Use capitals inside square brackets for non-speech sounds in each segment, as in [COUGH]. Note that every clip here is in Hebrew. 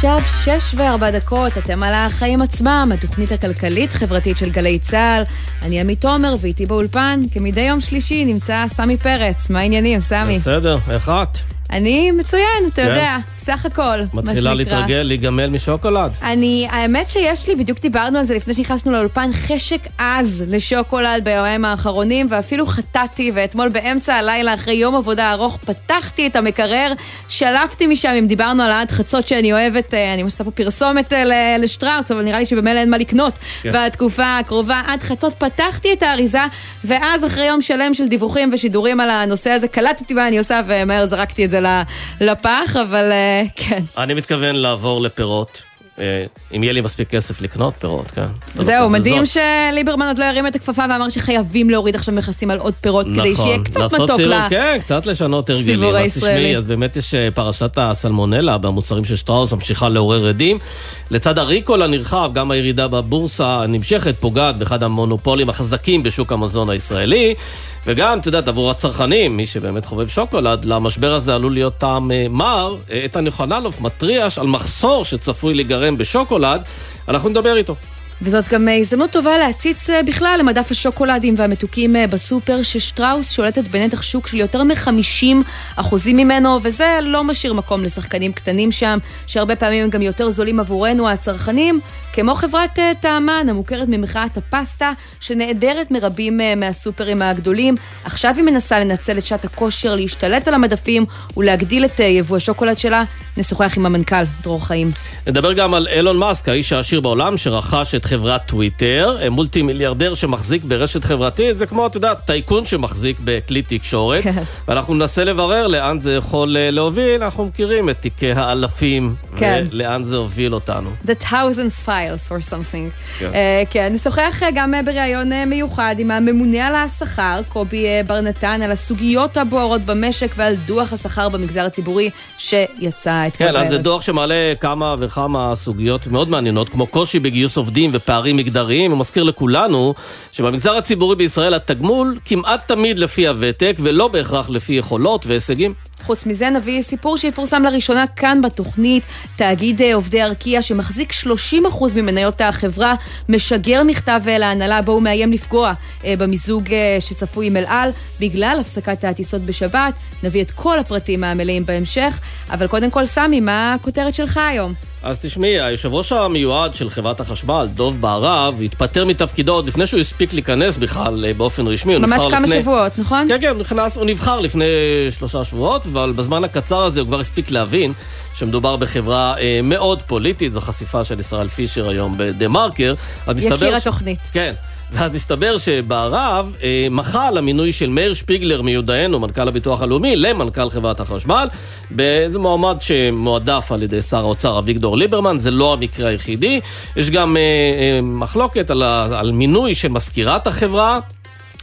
עכשיו שש וארבע דקות, אתם על החיים עצמם, התוכנית הכלכלית-חברתית של גלי צה"ל. אני עמית תומר, ואיתי באולפן, כמדי יום שלישי, נמצא סמי פרץ. מה העניינים, סמי? בסדר, איך את? אני מצוין, אתה כן. יודע, סך הכל, מה שנקרא. מתחילה להתרגל, להיגמל משוקולד? אני, האמת שיש לי, בדיוק דיברנו על זה לפני שנכנסנו לאולפן, חשק עז לשוקולד ביומיים האחרונים, ואפילו חטאתי, ואתמול באמצע הלילה, אחרי יום עבודה ארוך, פתחתי את המקרר, שלפתי משם, אם דיברנו על עד חצות שאני אוהבת, אה, אני עושה פה פרסומת אה, לשטראוס, אבל נראה לי שבמילא אין מה לקנות כן. בתקופה הקרובה. עד חצות פתחתי את האריזה, ואז אחרי יום שלם של דיווחים ושידורים על הנושא הזה, קלטתי מה אני עושה, ומהר זרקתי את זה לפח, אבל אה, כן. אני מתכוון לעבור לפירות. אה, אם יהיה לי מספיק כסף לקנות פירות, כן. זהו, מדהים שליברמן עוד לא הרים את הכפפה ואמר שחייבים להוריד עכשיו מכסים על עוד פירות, כדי שיהיה נכון, קצת מתוק ל... כן, קצת לשנות הרגלים. אז תשמעי, אז באמת יש אה, פרשת הסלמונלה במוצרים של שטראוס, ממשיכה לעורר עדים. לצד הריקול הנרחב, גם הירידה בבורסה הנמשכת פוגעת באחד המונופולים החזקים בשוק המזון הישראלי. וגם, את יודעת, עבור הצרכנים, מי שבאמת חובב שוקולד, למשבר הזה עלול להיות טעם אה, מר. איתן יוחננוף מתריע על מחסור שצפוי להיגרם בשוקולד, אנחנו נדבר איתו. וזאת גם אה, הזדמנות טובה להציץ אה, בכלל למדף השוקולדים והמתוקים אה, בסופר, ששטראוס שולטת בנתח שוק של יותר מ-50 אחוזים ממנו, וזה לא משאיר מקום לשחקנים קטנים שם, שהרבה פעמים הם גם יותר זולים עבורנו הצרכנים, כמו חברת טעמן, המוכרת ממחאת הפסטה, שנעדרת מרבים מהסופרים הגדולים. עכשיו היא מנסה לנצל את שעת הכושר, להשתלט על המדפים ולהגדיל את יבוא השוקולד שלה. נשוחח עם המנכ"ל, דרור חיים. נדבר גם על אילון מאסק, האיש העשיר בעולם, שרכש את חברת טוויטר, מולטי מיליארדר שמחזיק ברשת חברתית, זה כמו, את יודעת, טייקון שמחזיק בכלי תקשורת, כן. ואנחנו ננסה לברר לאן זה יכול אה, להוביל, אנחנו מכירים את תיקי האלפים, כן. ולאן זה הוביל אותנו. The thousands files or something. כן, uh, כן נשוחח אה, גם בריאיון מיוחד עם הממונה על השכר, קובי בר נתן, על הסוגיות הבוערות במשק ועל דוח השכר במגזר הציבורי שיצא אתמול כן, אז זה דוח שמעלה כמה וכמה סוגיות מאוד מעניינות, כמו קושי בגיוס עובדים ופערים מגדריים. הוא מזכיר לכולנו שבמגזר הציבורי בישראל התגמול כמעט תמיד לפי הוותק ולא בהכרח לפי יכולות והישגים. חוץ מזה נביא סיפור שיפורסם לראשונה כאן בתוכנית. תאגיד אה, עובדי ארקיע שמחזיק 30% ממניות החברה משגר מכתב אה, להנהלה בו הוא מאיים לפגוע אה, במיזוג שצפוי עם אל על בגלל הפסקת הטיסות בשבת. נביא את כל הפרטים המלאים בהמשך, אבל קודם כל סמי, מה הכותרת שלך היום? אז תשמעי, היושב ראש המיועד של חברת החשמל, דוב בערב, התפטר מתפקידו עוד לפני שהוא הספיק להיכנס בכלל באופן רשמי. ממש כמה לפני... שבועות, נכון? כן, כן, נכנס, הוא נבחר לפני שלושה שבועות, אבל בזמן הקצר הזה הוא כבר הספיק להבין שמדובר בחברה אה, מאוד פוליטית, זו חשיפה של ישראל פישר היום בדה-מרקר. יקיר התוכנית. כן. ואז מסתבר שבערב אה, מחה על המינוי של מאיר שפיגלר מיודענו, מנכ"ל הביטוח הלאומי, למנכ"ל חברת החשמל, באיזה מועמד שמועדף על ידי שר האוצר אביגדור ליברמן, זה לא המקרה היחידי. יש גם אה, אה, מחלוקת על, על מינוי של מזכירת החברה.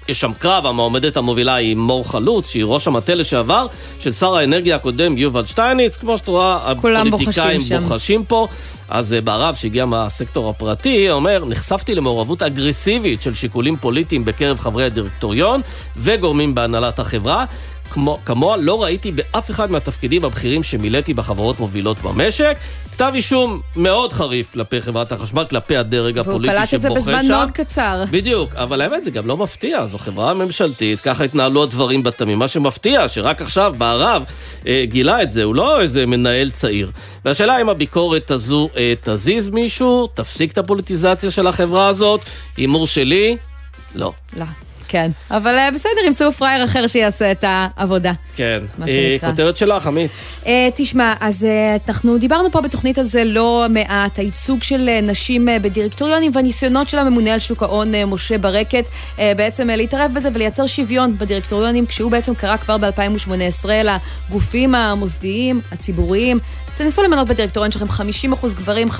יש שם קרב, המועמדת המובילה היא מור חלוץ, שהיא ראש המטה לשעבר של שר האנרגיה הקודם יובל שטייניץ. כמו שאת רואה, הפוליטיקאים בוחשים, בוחשים פה. אז אה, בערב שהגיע מהסקטור הפרטי, אומר, נחשפתי למעורבות אגרסיבית של שיקולים פוליטיים בקרב חברי הדירקטוריון וגורמים בהנהלת החברה. כמו, כמוה לא ראיתי באף אחד מהתפקידים הבכירים שמילאתי בחברות מובילות במשק. כתב אישום מאוד חריף כלפי חברת החשמל, כלפי הדרג הפוליטי שבוכה שם. והוא קלט את זה בזמן מאוד קצר. בדיוק, אבל האמת זה גם לא מפתיע, זו חברה ממשלתית, ככה התנהלו הדברים בתמים. מה שמפתיע, שרק עכשיו, בערב, אה, גילה את זה, הוא לא איזה מנהל צעיר. והשאלה אם הביקורת הזו אה, תזיז מישהו, תפסיק את הפוליטיזציה של החברה הזאת, הימור שלי, לא. לא. כן, אבל אה, בסדר, ימצאו פראייר אחר שיעשה את העבודה. כן. אה, כותרת שלך, עמית. אה, תשמע, אז אנחנו דיברנו פה בתוכנית על זה לא מעט, הייצוג של נשים בדירקטוריונים והניסיונות של הממונה על שוק ההון, משה ברקת, בעצם להתערב בזה ולייצר שוויון בדירקטוריונים, כשהוא בעצם קרא כבר ב-2018 לגופים המוסדיים, הציבוריים, תנסו למנות בדירקטוריון שלכם 50% גברים, 50%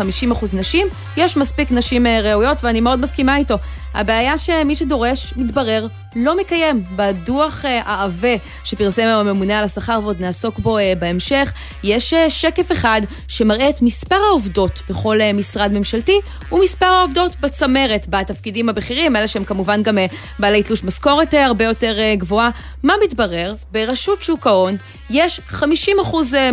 נשים, יש מספיק נשים ראויות ואני מאוד מסכימה איתו. הבעיה שמי שדורש, מתברר, לא מקיים. בדוח העבה שפרסם היום הממונה על השכר ועוד נעסוק בו בהמשך, יש שקף אחד שמראה את מספר העובדות בכל משרד ממשלתי ומספר העובדות בצמרת, בתפקידים הבכירים, אלה שהם כמובן גם בעלי תלוש משכורת הרבה יותר גבוהה. מה מתברר? ברשות שוק ההון יש 50%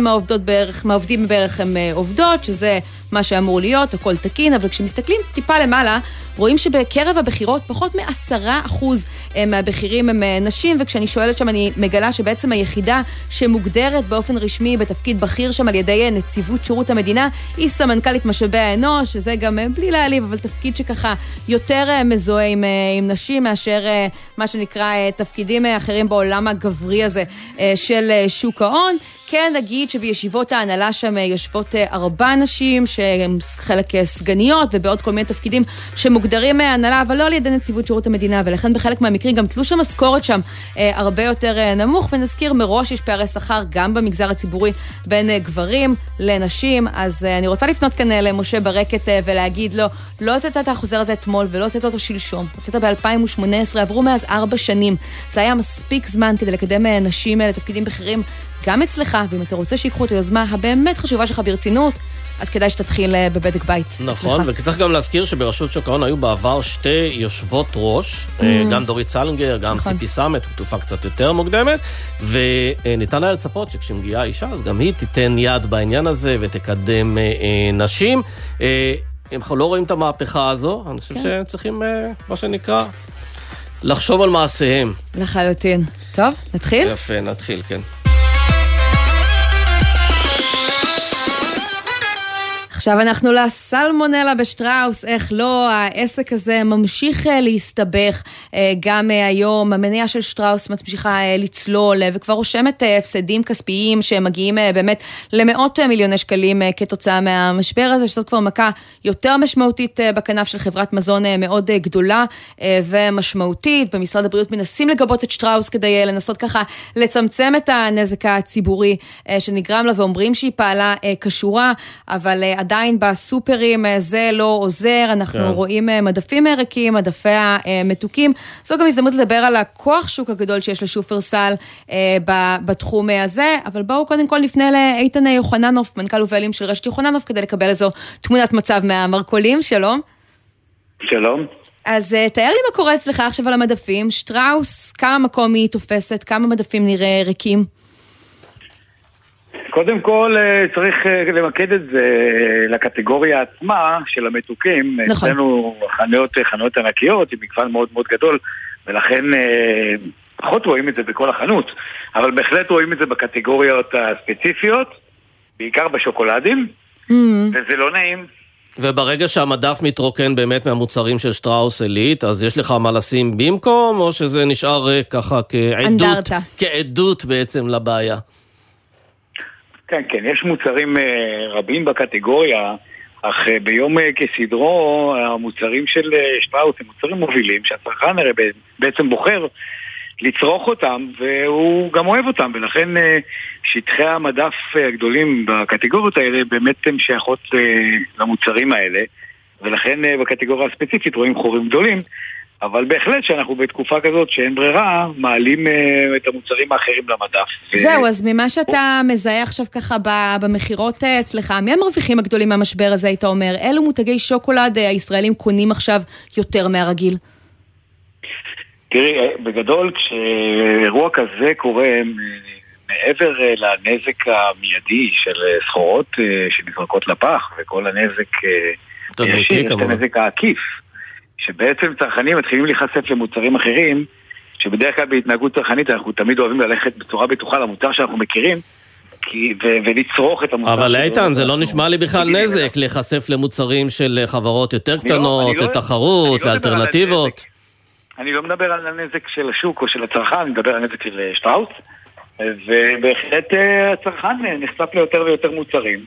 מהעובדות בערך, מהעובדים בערך הם עובדות, שזה מה שאמור להיות, הכל תקין, אבל כשמסתכלים טיפה למעלה, רואים שבקרב הבכירות פחות מעשרה אחוז אה, מהבכירים הם אה, נשים, וכשאני שואלת שם אני מגלה שבעצם היחידה שמוגדרת באופן רשמי בתפקיד בכיר שם על ידי אה, נציבות שירות המדינה, היא סמנכ"לית משאבי האנוש, שזה גם בלי להעליב, אבל תפקיד שככה יותר מזוהה עם, עם נשים מאשר מה שנקרא תפקידים אחרים בעולם הגברי הזה של שוק ההון. כן נגיד שבישיבות ההנהלה שם יושבות ארבע נשים, שהן חלק סגניות ובעוד כל מיני תפקידים שמוגדרים מהנהלה, אבל לא על ידי נציבות שירות המדינה, ולכן בחלק מהמקרים גם תלוש המשכורת שם אה, הרבה יותר אה, נמוך, ונזכיר מראש יש פערי שכר גם במגזר הציבורי בין אה, גברים לנשים, אז אה, אני רוצה לפנות כאן אה, למשה ברקת אה, ולהגיד לו, לא הוצאת את החוזר הזה אתמול ולא הוצאת אותו שלשום, הוצאת ב-2018, עברו מאז ארבע שנים, זה היה מספיק זמן כדי לקדם אה, נשים אה, לתפקידים בכירים גם אצלך, ואם אתה רוצה שיקחו את היוזמה הבאמת חשובה שלך ברצינות, אז כדאי שתתחיל אה, בבדק בית. נכון, וצריך גם להזכיר שברשות שוק ההון היו בעבר שתי יושבות ראש, mm. גם דורית סלנגר, גם נכון. ציפי סמט, תקופה קצת יותר מוקדמת, וניתן היה לצפות שכשמגיעה אישה, אז גם היא תיתן יד בעניין הזה ותקדם אה, נשים. אם אנחנו לא רואים את המהפכה הזו, אני חושב כן. שהם צריכים, מה שנקרא, לחשוב על מעשיהם. לחלוטין. טוב, נתחיל? יפה, נתחיל, כן. עכשיו אנחנו לסלמונלה בשטראוס, איך לא, העסק הזה ממשיך אה, להסתבך אה, גם אה, היום, המניעה של שטראוס ממשיכה לצלול וכבר רושמת הפסדים כספיים שמגיעים באמת למאות מיליוני שקלים כתוצאה מהמשבר הזה, שזאת כבר מכה יותר משמעותית בכנף של חברת מזון מאוד גדולה ומשמעותית. במשרד הבריאות מנסים לגבות את שטראוס כדי לנסות ככה לצמצם את הנזק הציבורי שנגרם לה ואומרים שהיא פעלה כשורה, אבל עדיין... בסופרים אה, זה לא עוזר, אנחנו כן. רואים אה, מדפים ריקים, מדפי המתוקים. זו גם הזדמנות לדבר על הכוח שוק הגדול שיש לשופרסל אה, בתחום הזה, אבל בואו קודם כל נפנה לאיתן יוחננוף, מנכ"ל ובעלים של רשת יוחננוף, כדי לקבל איזו תמונת מצב מהמרכולים, שלום. שלום. אז תאר לי מה קורה אצלך עכשיו על המדפים, שטראוס, כמה מקום היא תופסת, כמה מדפים נראה ריקים? קודם כל אה, צריך אה, למקד את זה לקטגוריה עצמה של המתוקים. נכון. אצלנו חנויות, חנויות ענקיות עם מגוון מאוד מאוד גדול, ולכן אה, פחות רואים את זה בכל החנות, אבל בהחלט רואים את זה בקטגוריות הספציפיות, בעיקר בשוקולדים, mm. וזה לא נעים. וברגע שהמדף מתרוקן באמת מהמוצרים של שטראוס עילית, אז יש לך מה לשים במקום, או שזה נשאר ככה כעדות, אנדרטה. כעדות בעצם לבעיה? כן, כן, יש מוצרים אה, רבים בקטגוריה, אך אה, ביום אה, כסדרו, המוצרים של שטראוס הם מוצרים מובילים, שהצרכן הרי בעצם בוחר לצרוך אותם, והוא גם אוהב אותם, ולכן שטחי המדף הגדולים בקטגוריות האלה באמת הן שייכות למוצרים האלה, ולכן בקטגוריה הספציפית רואים חורים גדולים. אבל בהחלט שאנחנו בתקופה כזאת שאין ברירה, מעלים uh, את המוצרים האחרים למדף. זהו, ו... אז ממה שאתה מזהה עכשיו ככה במכירות uh, אצלך, מי המרוויחים הגדולים מהמשבר הזה, היית אומר? אילו מותגי שוקולד הישראלים קונים עכשיו יותר מהרגיל? תראי, בגדול, כשאירוע כזה קורה, מעבר לנזק המיידי של סחורות שנזרקות לפח, וכל הנזק, יש את הנזק העקיף. שבעצם צרכנים מתחילים להיחשף למוצרים אחרים, שבדרך כלל בהתנהגות צרכנית אנחנו תמיד אוהבים ללכת בצורה בטוחה למוצר שאנחנו מכירים, כי, ו- ולצרוך את המוצר. אבל איתן, זה לא נשמע לי בכלל נזק להיחשף למוצרים של חברות יותר קטנות, לא- לתחרות, לא, לאלטרנטיבות. אני לא מדבר על הנזק של השוק או של הצרכן, אני מדבר על הנזק של אה, שטראוס, ובהחלט אה, הצרכן אה, נחשף ליותר ויותר מוצרים.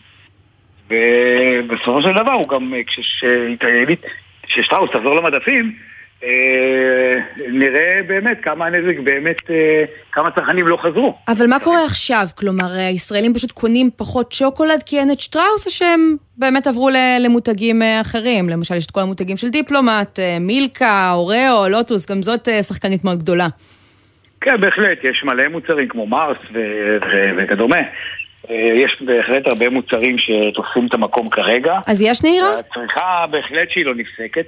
ובסופו של דבר הוא גם, כשהתעלית ששטראוס תחזור למדפים, אה, נראה באמת כמה הנזק באמת, אה, כמה צרכנים לא חזרו. אבל מה קורה עכשיו? כלומר, הישראלים פשוט קונים פחות שוקולד כי אין את שטראוס, או שהם באמת עברו למותגים אה, אחרים? למשל, יש את כל המותגים של דיפלומט, מילקה, אוראו, לוטוס, גם זאת שחקנית מאוד גדולה. כן, בהחלט, יש מלא מוצרים כמו מרס וכדומה. יש בהחלט הרבה מוצרים שתופסים את המקום כרגע. אז יש נהירה? הצריכה בהחלט שהיא לא נפסקת.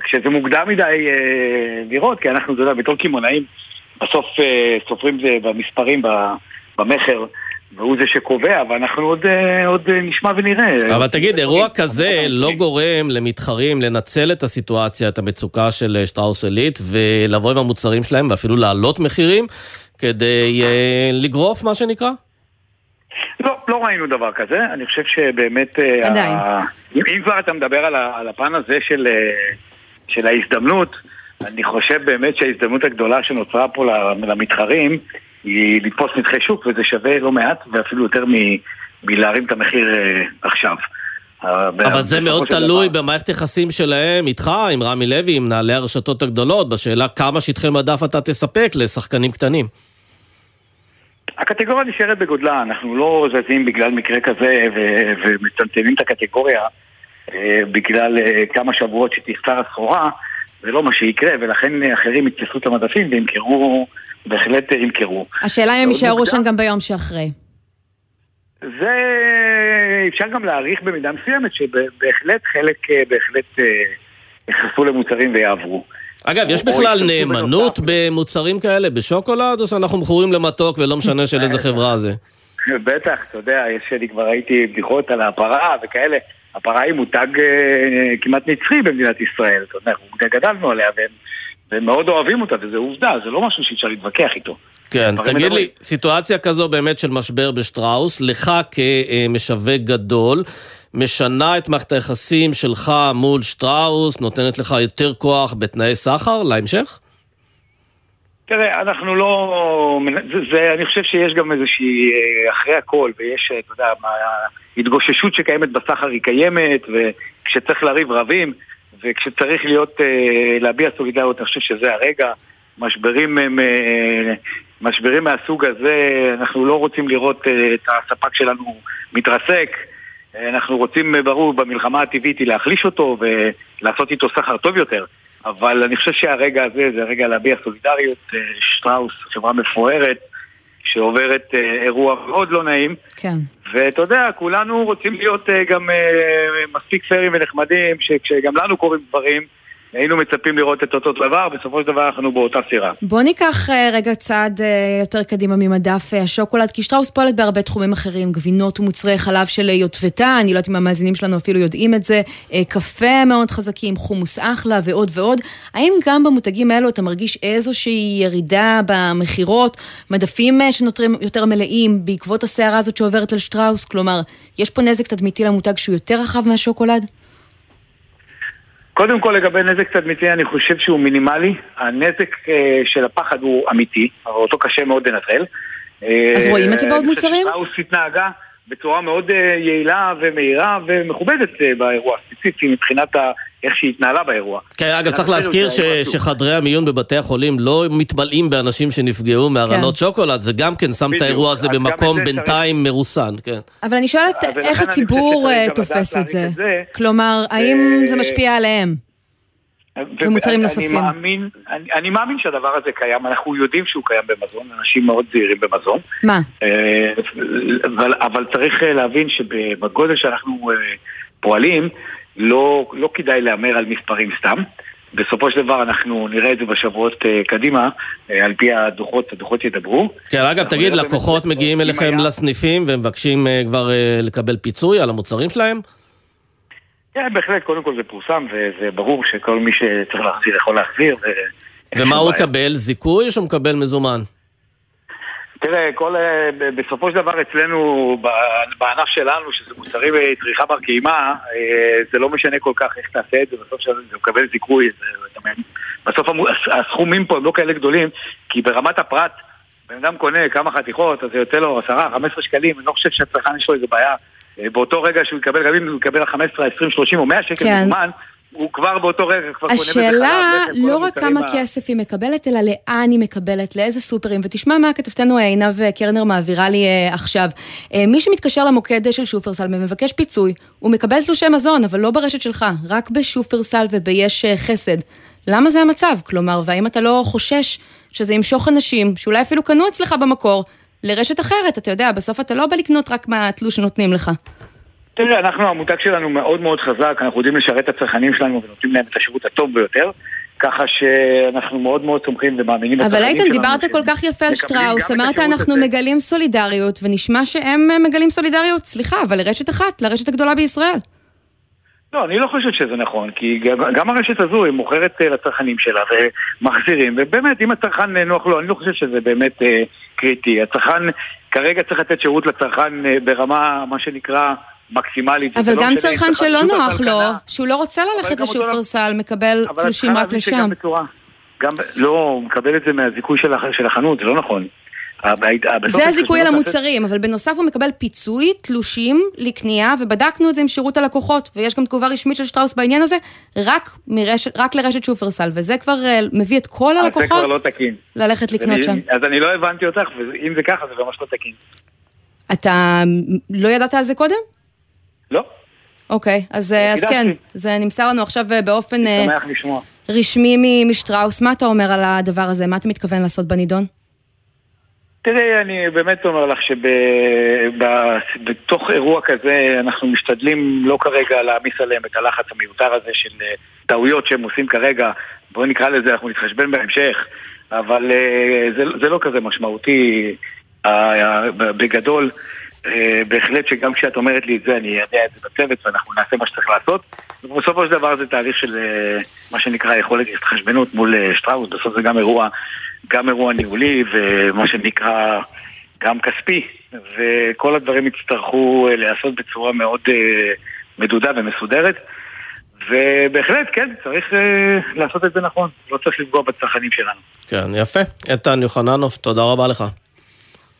כשזה מוקדם מדי אה, לראות, כי אנחנו, אתה יודע, בתור קמעונאים, בסוף אה, סופרים זה במספרים, במכר. והוא זה שקובע, ואנחנו עוד, אה, עוד נשמע ונראה. אבל תגיד, אירוע כזה לא גורם למתחרים לנצל את הסיטואציה, את המצוקה של שטראוס עילית, ולבוא עם המוצרים שלהם ואפילו להעלות מחירים, כדי לגרוף, מה שנקרא? לא, לא ראינו דבר כזה. אני חושב שבאמת... עדיין. ה... אם כבר אתה מדבר על הפן הזה של... של ההזדמנות, אני חושב באמת שההזדמנות הגדולה שנוצרה פה למתחרים היא לתפוס נתחי שוק, וזה שווה לא מעט, ואפילו יותר מלהרים את המחיר אה, עכשיו. אבל זה מאוד תלוי דבר... במערכת יחסים שלהם איתך, עם רמי לוי, עם מנהלי הרשתות הגדולות, בשאלה כמה שטחי מדף אתה תספק לשחקנים קטנים. הקטגוריה נשארת בגודלה, אנחנו לא זזים בגלל מקרה כזה ומצמצמים את הקטגוריה. אה, בגלל אה, כמה שבועות שתחסר הסחורה, זה לא מה שיקרה, ולכן אחרים יתפסו את המדפים וימכרו, בהחלט ימכרו. השאלה אם הם יישארו שם גם ביום שאחרי. זה אפשר גם להעריך במידה מסוימת, שבהחלט חלק אה, בהחלט ייחשפו למוצרים ויעברו. אגב, יש בכלל נאמנות במוצרים כאלה, בשוקולד, או שאנחנו מכורים למתוק ולא משנה של איזה חברה זה? [LAUGHS] בטח, אתה יודע, יש לי כבר ראיתי בדיחות על הפרה וכאלה. הפרה היא מותג אה, כמעט נצחי במדינת ישראל, אתה יודע, אנחנו גדלנו עליה והם, מאוד אוהבים אותה, וזה עובדה, זה לא משהו שאפשר להתווכח איתו. כן, תגיד לי, סיטואציה כזו באמת של משבר בשטראוס, לך כמשווק גדול, משנה את מערכת היחסים שלך מול שטראוס, נותנת לך יותר כוח בתנאי סחר להמשך? תראה, אנחנו לא... זה, זה, אני חושב שיש גם איזושהי... אה, אחרי הכל, ויש, אה, אתה יודע, התגוששות שקיימת בסחר היא קיימת, וכשצריך לריב רבים, וכשצריך להיות... אה, להביע סולידריות, אני חושב שזה הרגע. משברים הם... משברים מהסוג הזה, אנחנו לא רוצים לראות את הספק שלנו מתרסק. אנחנו רוצים, ברור, במלחמה הטבעית היא להחליש אותו ולעשות איתו סחר טוב יותר. אבל אני חושב שהרגע הזה זה הרגע להביע סולידריות. אה, שטראוס, חברה מפוארת, שעוברת אה, אירוע מאוד לא נעים. כן. ואתה יודע, כולנו רוצים להיות אה, גם מספיק פיירים ונחמדים, שכשגם לנו קורים דברים, היינו מצפים לראות את אותו דבר, בסופו של דבר אנחנו באותה סירה. בוא ניקח uh, רגע צעד uh, יותר קדימה ממדף uh, השוקולד, כי שטראוס פועלת בהרבה תחומים אחרים, גבינות ומוצרי חלב של יוטבתה, אני לא יודעת אם המאזינים שלנו אפילו יודעים את זה, קפה מאוד חזקים, חומוס אחלה ועוד ועוד. האם גם במותגים האלו אתה מרגיש איזושהי ירידה במכירות, מדפים שנותרים יותר מלאים בעקבות הסערה הזאת שעוברת על שטראוס? כלומר, יש פה נזק תדמיתי למותג שהוא יותר רחב מהשוקולד? קודם כל לגבי נזק תדמיתי אני חושב שהוא מינימלי, הנזק אה, של הפחד הוא אמיתי, אבל אותו קשה מאוד לנטרל. אז רואים את זה בעוד מוצרים? אני חושב שטראוס התנהגה בצורה מאוד אה, יעילה ומהירה ומכובדת אה, באירוע הספציפי מבחינת ה... איך שהיא התנהלה באירוע. כן, אגב, צריך להזכיר ש... שחדרי המיון בבתי החולים לא מתמלאים באנשים שנפגעו מארונות כן. שוקולד, זה גם כן שם את האירוע הזה במקום בינתיים צריך... מרוסן, כן. אבל אני שואלת איך הציבור תופס את זה. כלומר, האם זה משפיע עליהם? ומוצרים נוספים. אני מאמין, אני, אני מאמין שהדבר הזה קיים, אנחנו יודעים שהוא קיים במזון, אנשים מאוד זהירים במזון. מה? אה, אבל, אבל צריך אה, להבין שבגודל שאנחנו אה, פועלים, לא, לא כדאי להמר על מספרים סתם. בסופו של דבר אנחנו נראה את זה בשבועות קדימה, על פי הדוחות, הדוחות ידברו. כן, אגב, תגיד, לקוחות מגיעים אליכם היה... לסניפים ומבקשים כבר לקבל פיצוי על המוצרים שלהם? כן, בהחלט, קודם כל זה פורסם, וזה ברור שכל מי שצריך להחזיר יכול להחזיר. ומה הוא מקבל? זיכוי או שהוא מקבל מזומן? תראה, כל, אה, בסופו של דבר אצלנו, בענף שלנו, שזה מוצרים צריכה בר קיימא, אה, זה לא משנה כל כך איך תעשה את זה, בסוף זה מקבל זיכוי. זה, בסוף הסכומים פה הם לא כאלה גדולים, כי ברמת הפרט, בן אדם קונה כמה חתיכות, אז זה יוצא לו 10, 15 שקלים, אני לא חושב שהצרכן יש לו איזה בעיה. אה, באותו רגע שהוא יקבל, גם אם הוא יקבל 15, 20, 30 או 100 שקל כן. מזומן, הוא כבר באותו רגע כבר קונה בזה חלב, השאלה לא רק כמה ה- כסף היא מקבלת, אלא לאן היא מקבלת, לאיזה סופרים. ותשמע מה כתבתנו עינב קרנר מעבירה לי אה, עכשיו. אה, מי שמתקשר למוקד של שופרסל ומבקש פיצוי, הוא מקבל תלושי מזון, אבל לא ברשת שלך, רק בשופרסל וביש חסד. למה זה המצב? כלומר, והאם אתה לא חושש שזה ימשוך אנשים, שאולי אפילו קנו אצלך במקור, לרשת אחרת, אתה יודע, בסוף אתה לא בא לקנות רק מהתלוש שנותנים לך. תראה, אנחנו, המותג שלנו מאוד מאוד חזק, אנחנו יודעים לשרת את הצרכנים שלנו ונותנים להם את השירות הטוב ביותר, ככה שאנחנו מאוד מאוד סומכים ומאמינים אבל איתן. דיברת כל כך יפה על שטראוס, אמרת אנחנו הזה. מגלים סולידריות, ונשמע שהם מגלים סולידריות, סליחה, אבל לרשת אחת, לרשת הגדולה בישראל. לא, אני לא חושב שזה נכון, כי גם, הרשת הזו היא מוכרת אה, לצרכנים שלה ומחזירים, ובאמת, אם הצרכן אה, נוח לו, אני לא חושב שזה באמת אה, קריטי. הצרכן כרגע צריך לתת שירות לצרכן אה, ברמה, מה שנקרא, מקסימלית. אבל לא גם צרכן שלא נוח לו, שהוא לא רוצה ללכת אותו לא- לשופרסל, מקבל תלושים רק לשם. גם, לא, הוא מקבל את זה מהזיכוי של, של החנות, זה לא נכון. זה הזיכוי על המוצרים, אבל בנוסף הוא מקבל פיצוי, תלושים לקנייה, ובדקנו את זה עם שירות הלקוחות, ויש גם תגובה רשמית של שטראוס בעניין הזה, רק, מרשת, רק לרשת שופרסל, וזה כבר אה, מביא את כל זה הלקוחות כבר לא תקין. ללכת לקנות אני- שם. אז אני לא הבנתי אותך, ואם זה ככה זה ממש לא תקין. אתה לא ידעת על זה קודם? לא, אוקיי, אז, אה, אז. כן, זה נמסר לנו עכשיו אה, באופן. רשמי משטראוס. מה אתה אומר על הדבר הזה? מה אתה מתכוון לעשות בנידון? תראי, אני באמת אומר לך שבתוך אירוע כזה אנחנו משתדלים לא כרגע להעמיס עליהם את הלחץ המיותר הזה של אה, טעויות שהם עושים כרגע, בואי נקרא לזה, אנחנו נתחשבן בהמשך, אבל אה, זה, זה לא כזה משמעותי בגדול. אה, בהחלט שגם כשאת אומרת לי את זה, אני יודע את זה בצוות ואנחנו נעשה מה שצריך לעשות. ובסופו של דבר זה תהליך של מה שנקרא יכולת התחשבנות מול שטראוס, בסוף זה גם אירוע, גם אירוע ניהולי ומה שנקרא גם כספי, וכל הדברים יצטרכו אה, להיעשות בצורה מאוד אה, מדודה ומסודרת. ובהחלט, כן, צריך אה, לעשות את זה נכון, לא צריך לפגוע בצרכנים שלנו. כן, יפה. איתן יוחננוף, תודה רבה לך.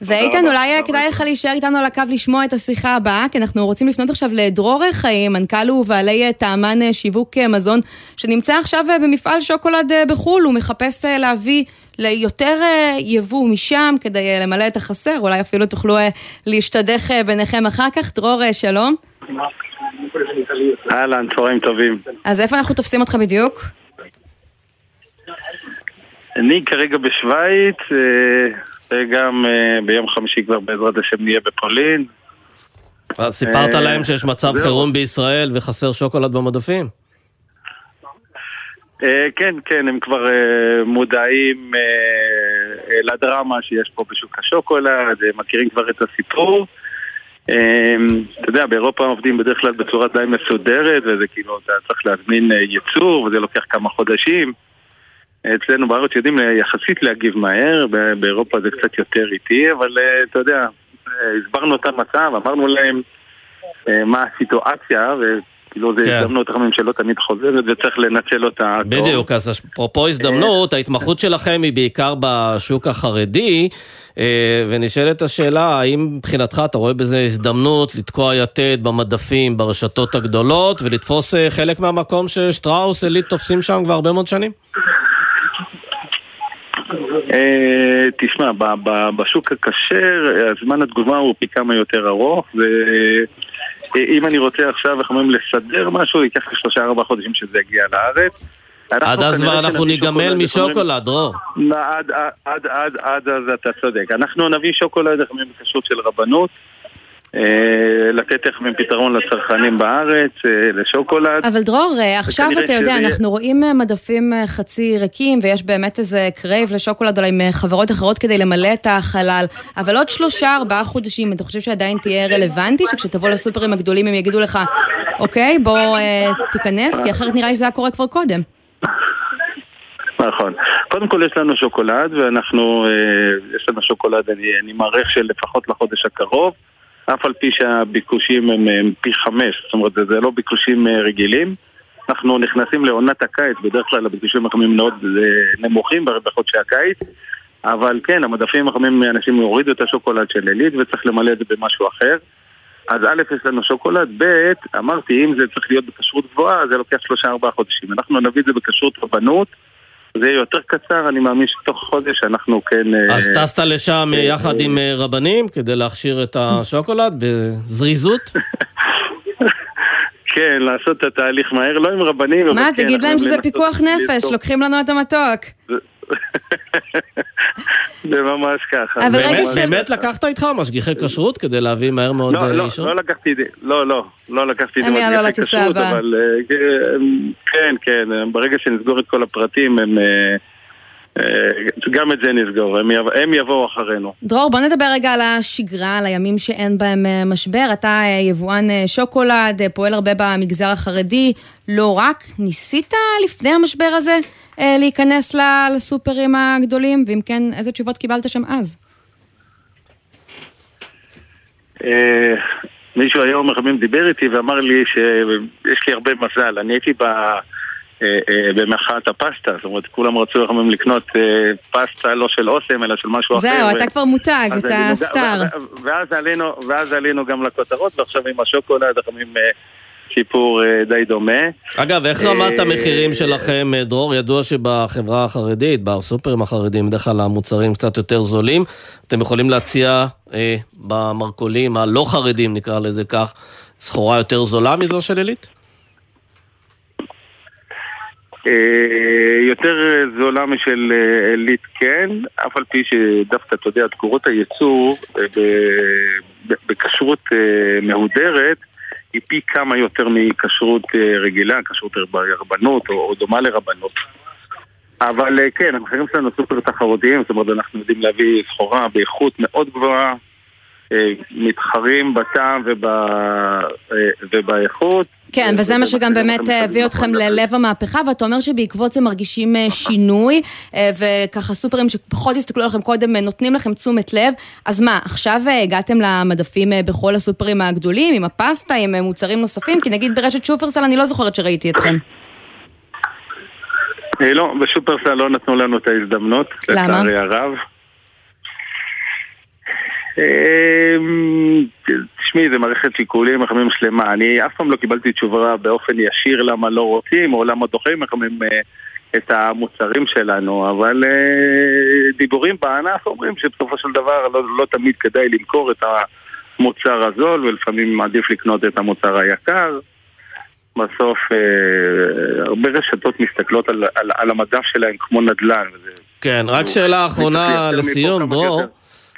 ואיתן, אולי כדאי. לך להישאר איתנו על הקו לשמוע את השיחה הבאה, כי אנחנו רוצים לפנות עכשיו לדרור חיים, מנכ"ל ובעלי אה, טעמן אה, שיווק אה, מזון, שנמצא עכשיו אה, במפעל שוקולד אה, בחו"ל, הוא מחפש אה, להביא ליותר אה, יבוא משם כדי אה, למלא את החסר, אולי אפילו תוכלו אה, להשתדך אה, ביניכם אחר כך. דרור, אה, שלום. אהלן, צהריים טובים. אז איפה אנחנו תופסים אותך בדיוק? אני כרגע בשוויץ, אה, וגם אה, ביום חמישי כבר בעזרת השם נהיה בפולין. אז סיפרת אה, להם שיש מצב. חירום בישראל וחסר שוקולד במדפים? כן, כן, הם כבר מודעים לדרמה שיש פה בשוק השוקולד, הם מכירים כבר את הסיפור. אתה יודע, באירופה עובדים בדרך כלל בצורה די מסודרת, וזה כאילו, אתה צריך להזמין ייצור, וזה לוקח כמה חודשים. אצלנו בארץ יודעים אה, יחסית להגיב מהר, באירופה זה קצת יותר איטי, אבל אה, אתה יודע, אה, הסברנו את המצב, אמרנו להם מה הסיטואציה, וכאילו זה כן. הזדמנות, הרמם שלא תמיד חוזרת, וצריך לנצל אותה. טוב. בדיוק, אז אפרופו הזדמנות, ההתמחות שלכם היא בעיקר בשוק החרדי, ונשאלת השאלה, האם מבחינתך אתה רואה בזה הזדמנות לתקוע יתד במדפים, ברשתות הגדולות, ולתפוס חלק מהמקום ששטראוס, עילית תופסים שם כבר הרבה מאוד שנים? אה, תשמע, בשוק הכשר, אה, זמן התגובה הוא פי כמה יותר ארוך, ואם אני רוצה עכשיו, איך אומרים, לסדר משהו, ייקח לי שלושה ארבעה חודשים שזה יגיע לארץ. עד אנחנו אז כבר אנחנו ניגמל משוקולד, דרור. לא, עד, אז אתה צודק. אנחנו נביא שוקולד, איך אומרים, בכשרות של רבנות. אה, לתת איך פתרון לצרכנים בארץ, אה, לשוקולד. אבל דרור, אה, עכשיו אתה יודע, שזה- אנחנו רואים מדפים חצי ריקים, ויש באמת איזה crave לשוקולד אולי מחברות אחרות כדי למלא את החלל, אבל עוד שלושה, ארבעה חודשים, אתה חושב שעדיין תהיה רלוונטי, שכשתבוא לסופרים הגדולים הם יגידו לך, אוקיי, בוא תיכנס, כי אחרת נראה לי שזה היה קורה כבר קודם. נכון. קודם כל יש לנו שוקולד, ואנחנו, יש לנו שוקולד, אני, אני מעריך שלפחות לחודש הקרוב, אף על פי שהביקושים הם, הם פי חמש, זאת אומרת, זה, לא ביקושים אה, רגילים. אנחנו נכנסים לעונת הקיץ, בדרך כלל הביקושים החמים מאוד אה, נמוכים בחודשי הקיץ, אבל כן, המדפים החמים, אנשים יורידו את השוקולד של עילית וצריך למלא את זה במשהו אחר. אז א', יש לנו שוקולד, ב', אמרתי, אם זה צריך להיות בכשרות גבוהה, זה לוקח שלושה ארבעה חודשים. אנחנו נביא את זה בכשרות רבנות, זה יהיה יותר קצר, אני מאמין שתוך חודש אנחנו כן... אה, אז טסת לשם אה, יחד עם אה, רבנים כדי להכשיר את השוקולד בזריזות? [LAUGHS] כן, לעשות את התהליך מהר, לא עם רבנים, אבל מה, כן, תגיד להם שזה פיקוח נפש. לוקחים לנו את המתוק. [LAUGHS] זה ממש ככה. אבל רגע באמת- של- באמת לקחת איתך משגיחי כשרות כדי להביא מהר מאוד לא, אה, לא, אישור? לא לקחתי לא, לא, לא לקחתי את משגיחי כשרות. אבל אה, כן, כן, אה, ברגע שנסגור את כל הפרטים, הם... אה, אה, גם את זה נסגור, הם יבוא- הם יבואו אחרינו. דרור, בוא נדבר רגע על השגרה, על הימים שאין בהם אה, משבר. אתה אה, יבואן אה, שוקולד, אה, פועל הרבה במגזר החרדי, לא רק. ניסית לפני המשבר הזה אה, להיכנס ל- לסופרים הגדולים? ואם כן, איזה תשובות קיבלת שם אז? אה, מישהו היום מחמים דיבר איתי ואמר לי שיש לי הרבה מזל. אני הייתי ב... אה, אה, במחאת הפסטה, זאת אומרת, כולם רצו לחמם לקנות אה, פסטה לא של אוסם, אלא של משהו אחר. זהו, אתה כבר מותג, אתה סטאר. ואז עלינו, גם לכותרות, ועכשיו עם השוקולד אה, סיפור אה, די דומה. אגב, איך רמת אה, המחירים שלכם, אה, דרור? ידוע שבחברה החרדית, בסופרים החרדיים, בדרך כלל המוצרים קצת יותר זולים. אתם יכולים להציע אה, במרכולים הלא חרדים, נקרא לזה כך, סחורה יותר זולה מזו של עילית? יותר זולה משל עילית כן, אף על פי שדווקא, אתה יודע, תקורות הייצור בכשרות מהודרת היא פי כמה יותר מכשרות אה, רגילה, כשרות רבנות או, או דומה לרבנות. אבל אה, כן, המחירים שלנו סופר תחרותיים, זאת אומרת, אנחנו יודעים להביא סחורה באיכות מאוד גבוהה, מתחרים בטעם וב, אה, ובאיכות. כן, וזה מה שגם באמת אה, הביא אתכם ללב המהפכה, ואתה אומר שבעקבות זה מרגישים אה, שינוי, אה, וככה סופרים שפחות הסתכלו עליכם קודם אה, נותנים לכם תשומת לב, אז מה, עכשיו אה, הגעתם למדפים אה, בכל הסופרים הגדולים, עם הפסטה, עם אה, מוצרים נוספים? כי נגיד ברשת שופרסל אני לא זוכרת שראיתי אתכם. אה, לא, בשופרסל לא נתנו לנו את ההזדמנות, למה? לצערי הרב. תשמעי, זה מערכת שיקולים מחמים שלמה. אני אף פעם לא קיבלתי תשובה באופן ישיר למה לא רוצים או למה דוחים מחמים אה, את המוצרים שלנו, אבל אה, דיבורים בענף אומרים שבסופו של דבר לא, לא תמיד כדאי למכור את המוצר הזול ולפעמים עדיף לקנות את המוצר היקר. בסוף אה, הרבה רשתות מסתכלות על, על, על המדף שלהם כמו נדל"ן. כן, רק שאלה אחרונה לסיום, דרור.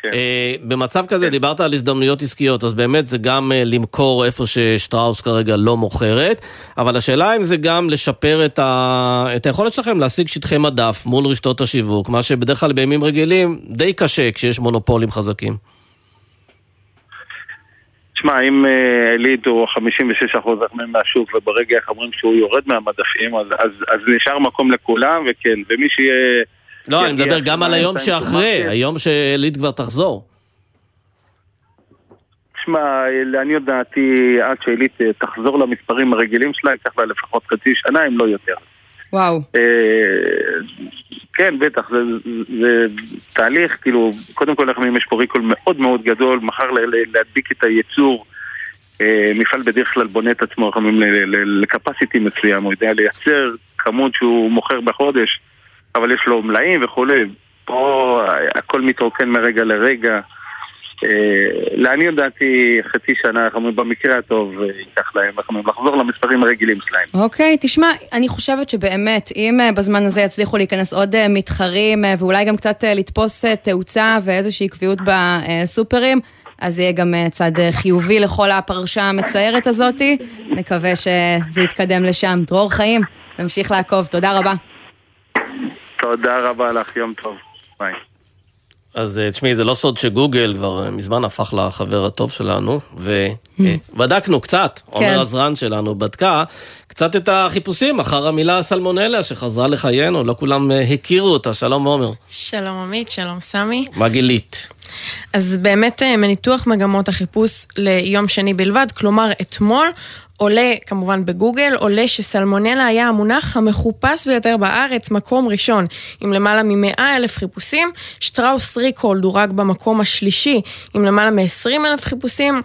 כן. אה, במצב כזה, כן. דיברת על הזדמנויות עסקיות, אז באמת זה גם אה, למכור איפה ששטראוס כרגע לא מוכרת, אבל השאלה אם זה גם לשפר את, ה... את היכולת שלכם להשיג שטחי מדף מול רשתות השיווק, מה שבדרך כלל בימים רגילים די קשה כשיש מונופולים חזקים. תשמע, אם עילית הוא 56% מהשוק וברגע איך אומרים שהוא יורד מהמדפים, אז, אז, אז נשאר מקום לכולם, וכן, ומי שיהיה... לא, אני מדבר גם על היום שאחרי. היום שעילית כבר תחזור. תשמע, לעניות דעתי, עד שעילית אה, תחזור למספרים הרגילים שלה, ייקח לה לפחות חצי שנה, אם לא יותר. וואו. אה, כן, בטח, זה, זה תהליך, כאילו, קודם כל אנחנו יש פה ריקול מאוד מאוד גדול, מחר להדביק את הייצור, אה, מפעל בדרך כלל בונה את עצמו, אנחנו אומרים, לקפסיטי מסוים, הוא יודע לייצר כמות שהוא מוכר בחודש, אבל יש לו מלאים וכולי, פה הכל מתרוקן מרגע לרגע. אה, לעניות דעתי חצי שנה, אנחנו אומרים, במקרה הטוב אה, ייקח להם, אנחנו אומרים, לחזור למספרים הרגילים שלהם. אוקיי, תשמע, אני חושבת שבאמת, אם אה, בזמן הזה יצליחו להיכנס עוד מתחרים, ואולי גם קצת לתפוס תאוצה ואיזושהי קביעות בסופרים, אז יהיה גם צד חיובי לכל הפרשה המצערת הזאתי. נקווה שזה יתקדם לשם. דרור חיים, נמשיך לעקוב, תודה רבה. תודה רבה לך, יום טוב. ביי. אז אה, תשמעי, זה לא סוד שגוגל כבר אה, מזמן הפך לחבר הטוב שלנו, ובדקנו קצת, עומר עזרן שלנו בדקה קצת את החיפושים אחר המילה סלמונלה שחזרה לחיינו, לא כולם אה, הכירו אותה, שלום עומר. שלום עמית, שלום סמי. מה גילית? אז באמת אה, מניתוח מגמות החיפוש ליום שני בלבד, כלומר אתמול, עולה, כמובן בגוגל, עולה שסלמונלה היה המונח המחופש ביותר בארץ, מקום ראשון, עם למעלה מ-100 אלף חיפושים. שטראוס ריקול דורג במקום השלישי, עם למעלה מ-20 אלף חיפושים.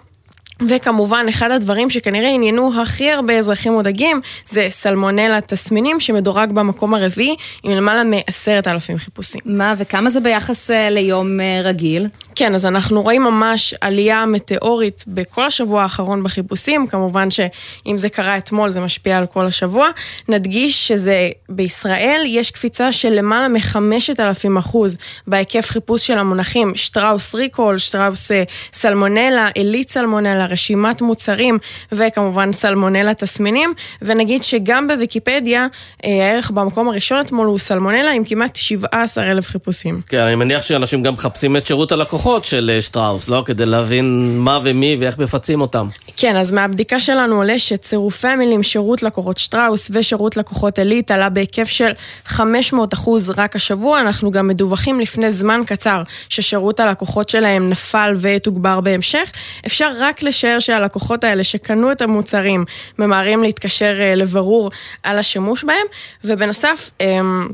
וכמובן, אחד הדברים שכנראה עניינו הכי הרבה אזרחים מודאגים, זה סלמונלה תסמינים, שמדורג במקום הרביעי, עם למעלה מעשרת אלפים חיפושים. מה, וכמה זה ביחס אה, ליום אה, רגיל? כן, אז אנחנו רואים ממש עלייה מטאורית בכל השבוע האחרון בחיפושים, כמובן שאם זה קרה אתמול זה משפיע על כל השבוע. נדגיש שזה בישראל יש קפיצה של למעלה מחמשת אלפים אחוז בהיקף חיפוש של המונחים שטראוס ריקול, שטראוס אה, סלמונלה, עילית סלמונלה, רשימת מוצרים וכמובן סלמונלה תסמינים, ונגיד שגם בוויקיפדיה אה, הערך במקום הראשון אתמול הוא סלמונלה עם כמעט 17 אלף חיפושים. כן, אני מניח שאנשים גם מחפשים את שירות הלקוחות של אה, שטראוס, לא? כדי להבין מה ומי ואיך מפצים אותם. כן, אז מהבדיקה שלנו עולה שצירופי המילים שירות לקוחות שטראוס ושירות לקוחות עילית עלה בהיקף של 500 אחוז רק השבוע, אנחנו גם מדווחים לפני זמן קצר ששירות הלקוחות שלהם נפל ותוגבר בהמשך. אפשר רק לשער שהלקוחות האלה שקנו את המוצרים ממהרים להתקשר אה, לברור על השימוש בהם, ובנוסף, אמ,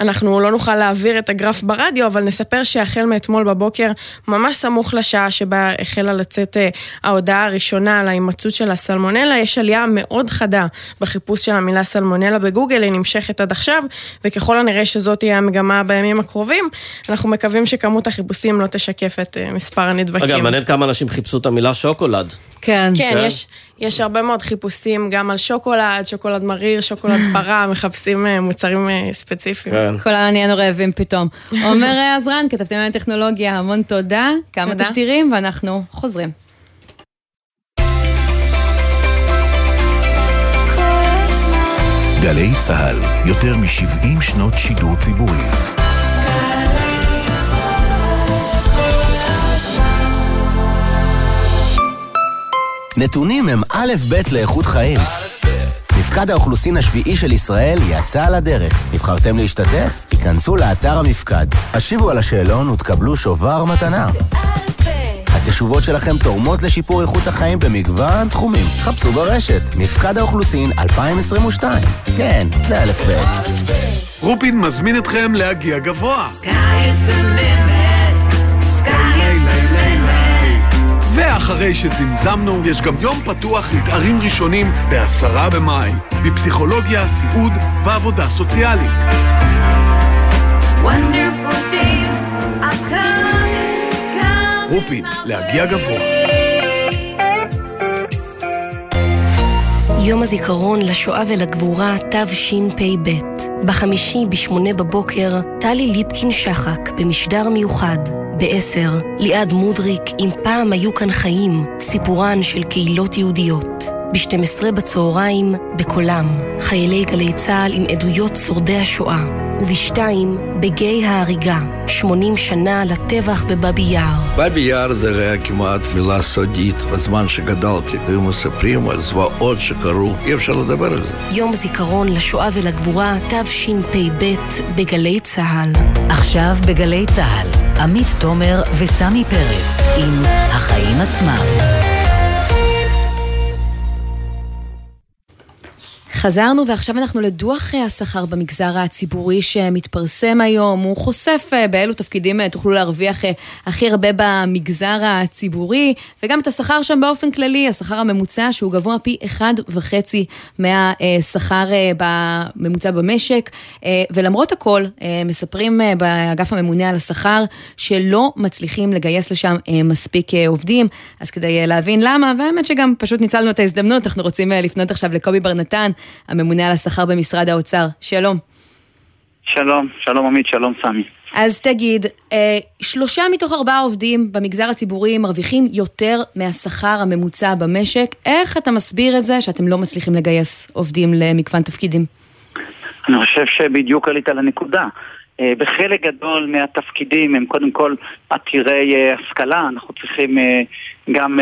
אנחנו לא נוכל להעביר את הגרף ברדיו, אבל נספר שהחל מאתמול בבוקר, ממש סמוך לשעה שבה החלה לצאת אה, ההודעה הראשונה על ההימצאות של הסלמונלה, יש עלייה מאוד חדה בחיפוש של המילה סלמונלה בגוגל, היא נמשכת עד עכשיו, וככל הנראה שזאת תהיה המגמה בימים הקרובים, אנחנו מקווים שכמות החיפושים לא תשקף את אה, מספר הנדבקים. אגב, מעניין כמה אנשים חיפשו את המילה שוקולד. כן. כן, כן. יש, יש הרבה מאוד חיפושים גם על שוקולד, שוקולד מריר, שוקולד פרה, [LAUGHS] מחפשים אה, מוצרים ספציפיים. כן. כולנו נהיינו רעבים פתאום. [LAUGHS] עומר עזרן, כתבתם על טכנולוגיה, המון תודה. כמה תודה. תשדירים ואנחנו חוזרים. גלי צה"ל, יותר מ-70 שנות שידור ציבורי. נתונים הם א' ב' לאיכות חיים. מפקד האוכלוסין השביעי של ישראל יצא לדרך. נבחרתם להשתתף? היכנסו לאתר המפקד, השיבו על השאלון ותקבלו שובר מתנה. התשובות שלכם תורמות לשיפור איכות החיים במגוון תחומים. חפשו ברשת, מפקד האוכלוסין 2022. כן, זה א' ב'. רופין מזמין אתכם להגיע גבוה. ואחרי שזמזמנו, יש גם יום פתוח לתארים ראשונים בעשרה במאי, בפסיכולוגיה, סיעוד ועבודה סוציאלית. רופין, להגיע גבוה. יום הזיכרון לשואה ולגבורה תשפ"ב. בחמישי בשמונה בבוקר, טלי ליפקין שחק במשדר מיוחד. בעשר, ליעד מודריק, אם פעם היו כאן חיים, סיפורן של קהילות יהודיות. ב-12 בצהריים, בקולם, חיילי גלי צה"ל עם עדויות שורדי השואה. ובשתיים, בגיא ההריגה, 80 שנה לטבח בבאבי יער. בבי יער זה היה כמעט מילה סודית. בזמן שגדלתי, היו מספרים על זוועות שקרו, אי אפשר לדבר על זה. יום זיכרון לשואה ולגבורה תשפ"ב בגלי צה"ל. עכשיו בגלי צה"ל, עמית תומר וסמי פרץ עם החיים עצמם. חזרנו ועכשיו אנחנו לדוח אה, השכר במגזר הציבורי שמתפרסם היום. הוא חושף אה, באילו תפקידים אה, תוכלו להרוויח הכי הרבה במגזר הציבורי, וגם את השכר שם באופן כללי, השכר הממוצע שהוא גבוה פי אחד וחצי מהשכר בממוצע במשק. ולמרות הכל, מספרים באגף הממונה על השכר שלא מצליחים לגייס לשם מספיק עובדים. אז כדי להבין למה, והאמת שגם פשוט ניצלנו את ההזדמנות, אנחנו רוצים לפנות עכשיו לקובי בר נתן. הממונה על השכר במשרד האוצר. שלום. שלום, שלום עמית, שלום סמי. אז תגיד, אה, שלושה מתוך ארבעה עובדים במגזר הציבורי מרוויחים יותר מהשכר הממוצע במשק. איך אתה מסביר את זה שאתם לא מצליחים לגייס עובדים למגוון תפקידים? אני חושב שבדיוק עלית על הנקודה. אה, בחלק גדול מהתפקידים הם קודם כל עתירי אה, השכלה, אנחנו צריכים גם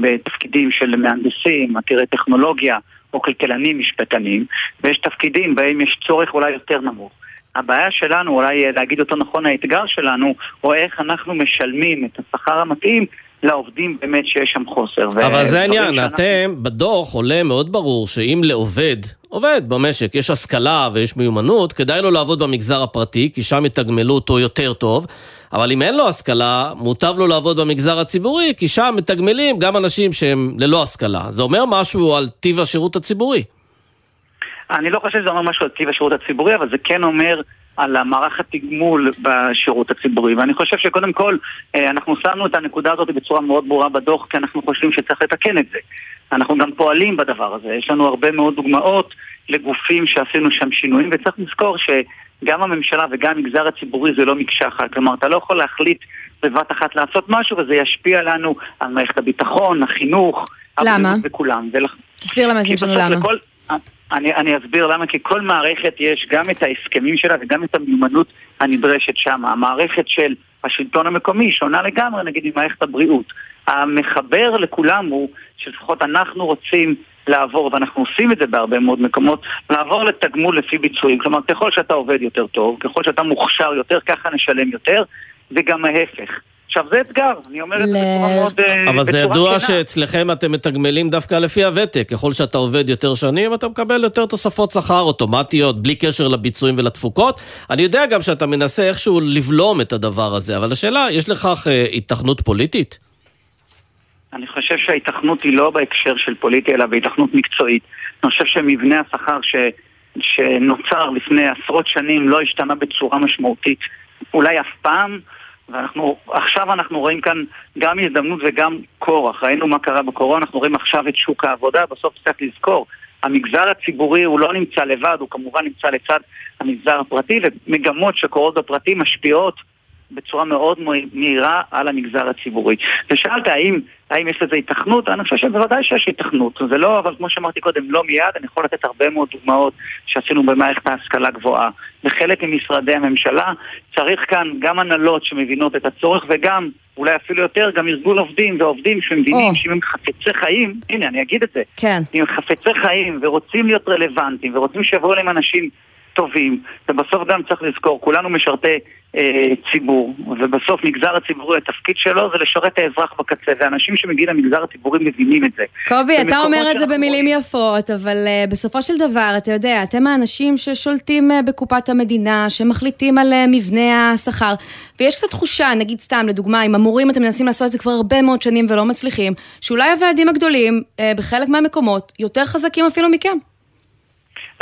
בתפקידים של מהנדסים, עתירי טכנולוגיה. או כלכלנים משפטנים, ויש תפקידים בהם יש צורך אולי יותר נמוך. הבעיה שלנו, אולי להגיד אותו נכון, האתגר שלנו, הוא איך אנחנו משלמים את השכר המתאים לעובדים באמת שיש שם חוסר. אבל זה העניין, שאנחנו... אתם, בדוח עולה מאוד ברור שאם לעובד עובד במשק, יש השכלה ויש מיומנות, כדאי לו לעבוד במגזר הפרטי, כי שם יתגמלו אותו יותר טוב, אבל אם אין לו השכלה, מוטב לו לעבוד במגזר הציבורי, כי שם מתגמלים גם אנשים שהם ללא השכלה. זה אומר משהו על טיב השירות הציבורי. אני לא חושב שזה אומר משהו על טיב השירות הציבורי, אבל זה כן אומר על המערך התגמול בשירות הציבורי. ואני חושב שקודם כל, אה, אנחנו שמנו את הנקודה הזאת בצורה מאוד ברורה בדוח, כי אנחנו חושבים שצריך לתקן את זה. אנחנו גם פועלים בדבר הזה. יש לנו הרבה מאוד דוגמאות לגופים שעשינו שם שינויים, וצריך לזכור שגם הממשלה וגם המגזר הציבורי זה לא מקשה אחת. כלומר, אתה לא יכול להחליט בבת אחת לעשות משהו, וזה ישפיע לנו על מערכת הביטחון, החינוך, למה? וכולם. ולכ... תסביר למאזינים שלנו למה. לכל... אני, אני אסביר למה, כי כל מערכת יש גם את ההסכמים שלה וגם את המיומנות הנדרשת שם. המערכת של השלטון המקומי שונה לגמרי, נגיד, ממערכת הבריאות. המחבר לכולם הוא שלפחות אנחנו רוצים לעבור, ואנחנו עושים את זה בהרבה מאוד מקומות, לעבור לתגמול לפי ביצועים. כלומר, ככל שאתה עובד יותר טוב, ככל שאתה מוכשר יותר, ככה נשלם יותר, וגם ההפך. עכשיו זה אתגר, אני אומר את זה בצורה מאוד... אה, אבל זה ידוע שאצלכם אתם מתגמלים דווקא לפי הוותק. ככל שאתה עובד יותר שנים, אתה מקבל יותר תוספות שכר אוטומטיות, בלי קשר לביצועים ולתפוקות. אני יודע גם שאתה מנסה איכשהו לבלום את הדבר הזה, אבל השאלה, יש לכך אה, היתכנות פוליטית? אני חושב שההיתכנות היא לא בהקשר של פוליטי, אלא בהיתכנות מקצועית. אני חושב שמבנה השכר ש... שנוצר לפני עשרות שנים לא השתנה בצורה משמעותית, אולי אף פעם. ואנחנו, עכשיו אנחנו רואים כאן גם הזדמנות וגם כורח. ראינו מה קרה בקורונה, אנחנו רואים עכשיו את שוק העבודה, בסוף צריך לזכור, המגזר הציבורי הוא לא נמצא לבד, הוא כמובן נמצא לצד המגזר הפרטי, ומגמות שקורות בפרטי משפיעות בצורה מאוד מהירה על המגזר הציבורי. ושאלת האם, האם יש לזה התכנות? אני חושב שבוודאי שיש התכנות. זה לא, אבל כמו שאמרתי קודם, לא מיד, אני יכול לתת הרבה מאוד דוגמאות שעשינו במערכת ההשכלה גבוהה. בחלק ממשרדי הממשלה צריך כאן גם הנהלות שמבינות את הצורך וגם, אולי אפילו יותר, גם ארגון עובדים ועובדים שמבינים oh. שאם הם חפצי חיים, הנה אני אגיד את זה, כן. אם הם חפצי חיים ורוצים להיות רלוונטיים ורוצים שיבואו אליהם אנשים טובים, ובסוף גם צריך לזכור, כולנו משרתי ציבור, ובסוף מגזר הציבורי, התפקיד שלו זה לשרת את האזרח בקצה, ואנשים שמגיעים למגזר הציבורי מבינים את זה. קובי, אתה אומר את זה במילים. יפות, אבל uh, בסופו של דבר, אתה יודע, אתם האנשים ששולטים uh, בקופת המדינה, שמחליטים על uh, מבנה השכר, ויש קצת תחושה, נגיד סתם, לדוגמה, עם המורים אתם מנסים לעשות את זה כבר הרבה מאוד שנים ולא מצליחים, שאולי הוועדים הגדולים, uh, בחלק מהמקומות, יותר חזקים אפילו מכם.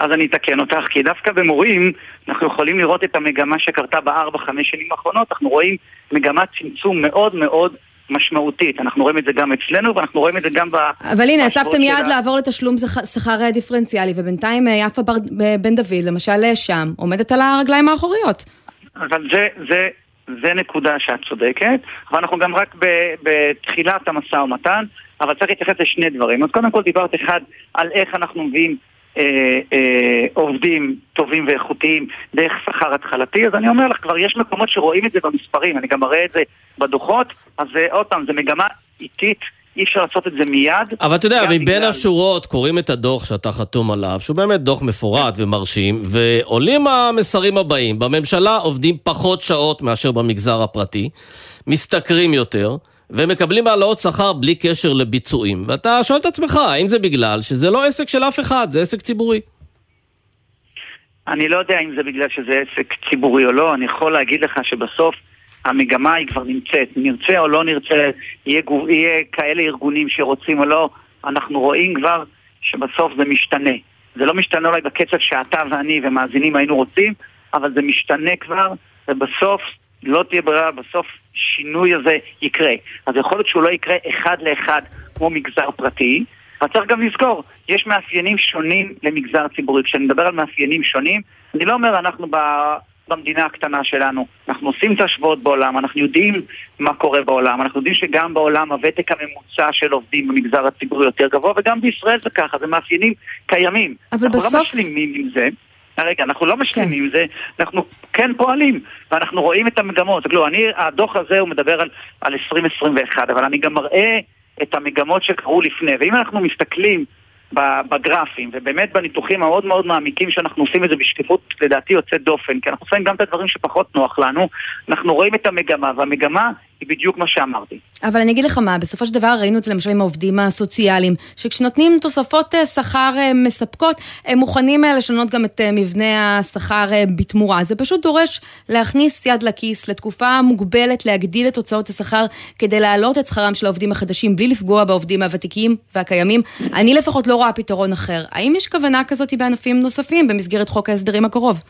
אז אני אתקן אותך, כי דווקא במורים אנחנו יכולים לראות את המגמה שקרתה בארבע-חמש שנים האחרונות, אנחנו רואים מגמת צמצום מאוד מאוד משמעותית. אנחנו רואים את זה גם אצלנו, ואנחנו רואים את זה גם ב... אבל הנה, הצבתם יד לעבור לתשלום שכר דיפרנציאלי, ובינתיים אה, יפה בר... בן דוד, למשל אה, שם, עומדת על הרגליים האחוריות. אבל זה, זה, זה נקודה שאת צודקת, אבל אנחנו גם רק ב, בתחילת המשא ומתן, אבל צריך להתייחס לשני דברים. אז קודם כל דיברת אחד על איך אנחנו מביאים אה, אה, עובדים טובים ואיכותיים דרך שכר התחלתי, אז אני אומר לך, כבר יש מקומות שרואים את זה במספרים, אני גם אראה את זה בדוחות, אז עוד פעם, זו מגמה איטית. אי אפשר לעשות את זה מיד. אבל אתה יודע, מבין בגלל... השורות קוראים את הדוח שאתה חתום עליו, שהוא באמת דוח מפורט ומרשים, ועולים המסרים הבאים. בממשלה עובדים פחות שעות מאשר במגזר הפרטי, משתכרים יותר, ומקבלים העלאות שכר בלי קשר לביצועים. ואתה שואל את עצמך, האם זה בגלל שזה לא עסק של אף אחד, זה עסק ציבורי? אני לא יודע אם זה בגלל שזה עסק ציבורי או לא, אני יכול להגיד לך שבסוף המגמה היא כבר נמצאת. נרצה או לא נרצה, יהיה, גוב, יהיה כאלה ארגונים שרוצים או לא, אנחנו רואים כבר שבסוף זה משתנה. זה לא משתנה אולי בקצב שאתה ואני ומאזינים היינו רוצים, אבל זה משתנה כבר, ובסוף לא תהיה ברירה, בסוף שינוי הזה יקרה. אז יכול להיות שהוא לא יקרה אחד לאחד כמו מגזר פרטי, אבל צריך גם לזכור, יש מאפיינים שונים למגזר ציבורי. כשאני מדבר על מאפיינים שונים, אני לא אומר אנחנו ב... במדינה הקטנה שלנו. אנחנו עושים את ההשוואות בעולם, אנחנו יודעים מה קורה בעולם, אנחנו יודעים שגם בעולם הוותק הממוצע של עובדים במגזר הציבורי יותר גבוה, וגם בישראל זה ככה, זה מאפיינים קיימים. אבל אנחנו בסוף... אנחנו לא משלימים עם זה. רגע, אנחנו לא משלימים כן. זה, אנחנו כן פועלים, ואנחנו רואים את המגמות. כלומר, אני, הדוח הזה הוא מדבר על, על 2021, אבל אני גם מראה את המגמות שקרו לפני. ואם אנחנו מסתכלים בגרפים, ובאמת בניתוחים המאוד מאוד מעמיקים שאנחנו עושים את זה בשקיפות לדעתי יוצאת דופן, כי אנחנו עושים גם את הדברים שפחות נוח לנו, אנחנו רואים את המגמה, והמגמה היא בדיוק מה שאמרתי. אבל אני אגיד לך מה, בסופו של דבר ראינו את זה למשל עם העובדים הסוציאליים, שכשנותנים תוספות אה, שכר אה, מספקות, הם מוכנים אה, לשנות גם את מבנה השכר בתמורה. זה פשוט דורש להכניס יד לכיס לתקופה מוגבלת, להגדיל את הוצאות השכר כדי להעלות את שכרם של העובדים החדשים, בלי לפגוע בעובדים הוותיקים והקיימים. אני לפחות לא רואה פתרון אחר. האם יש כוונה כזאת בענפים נוספים במסגרת חוק ההסדרים הקרוב?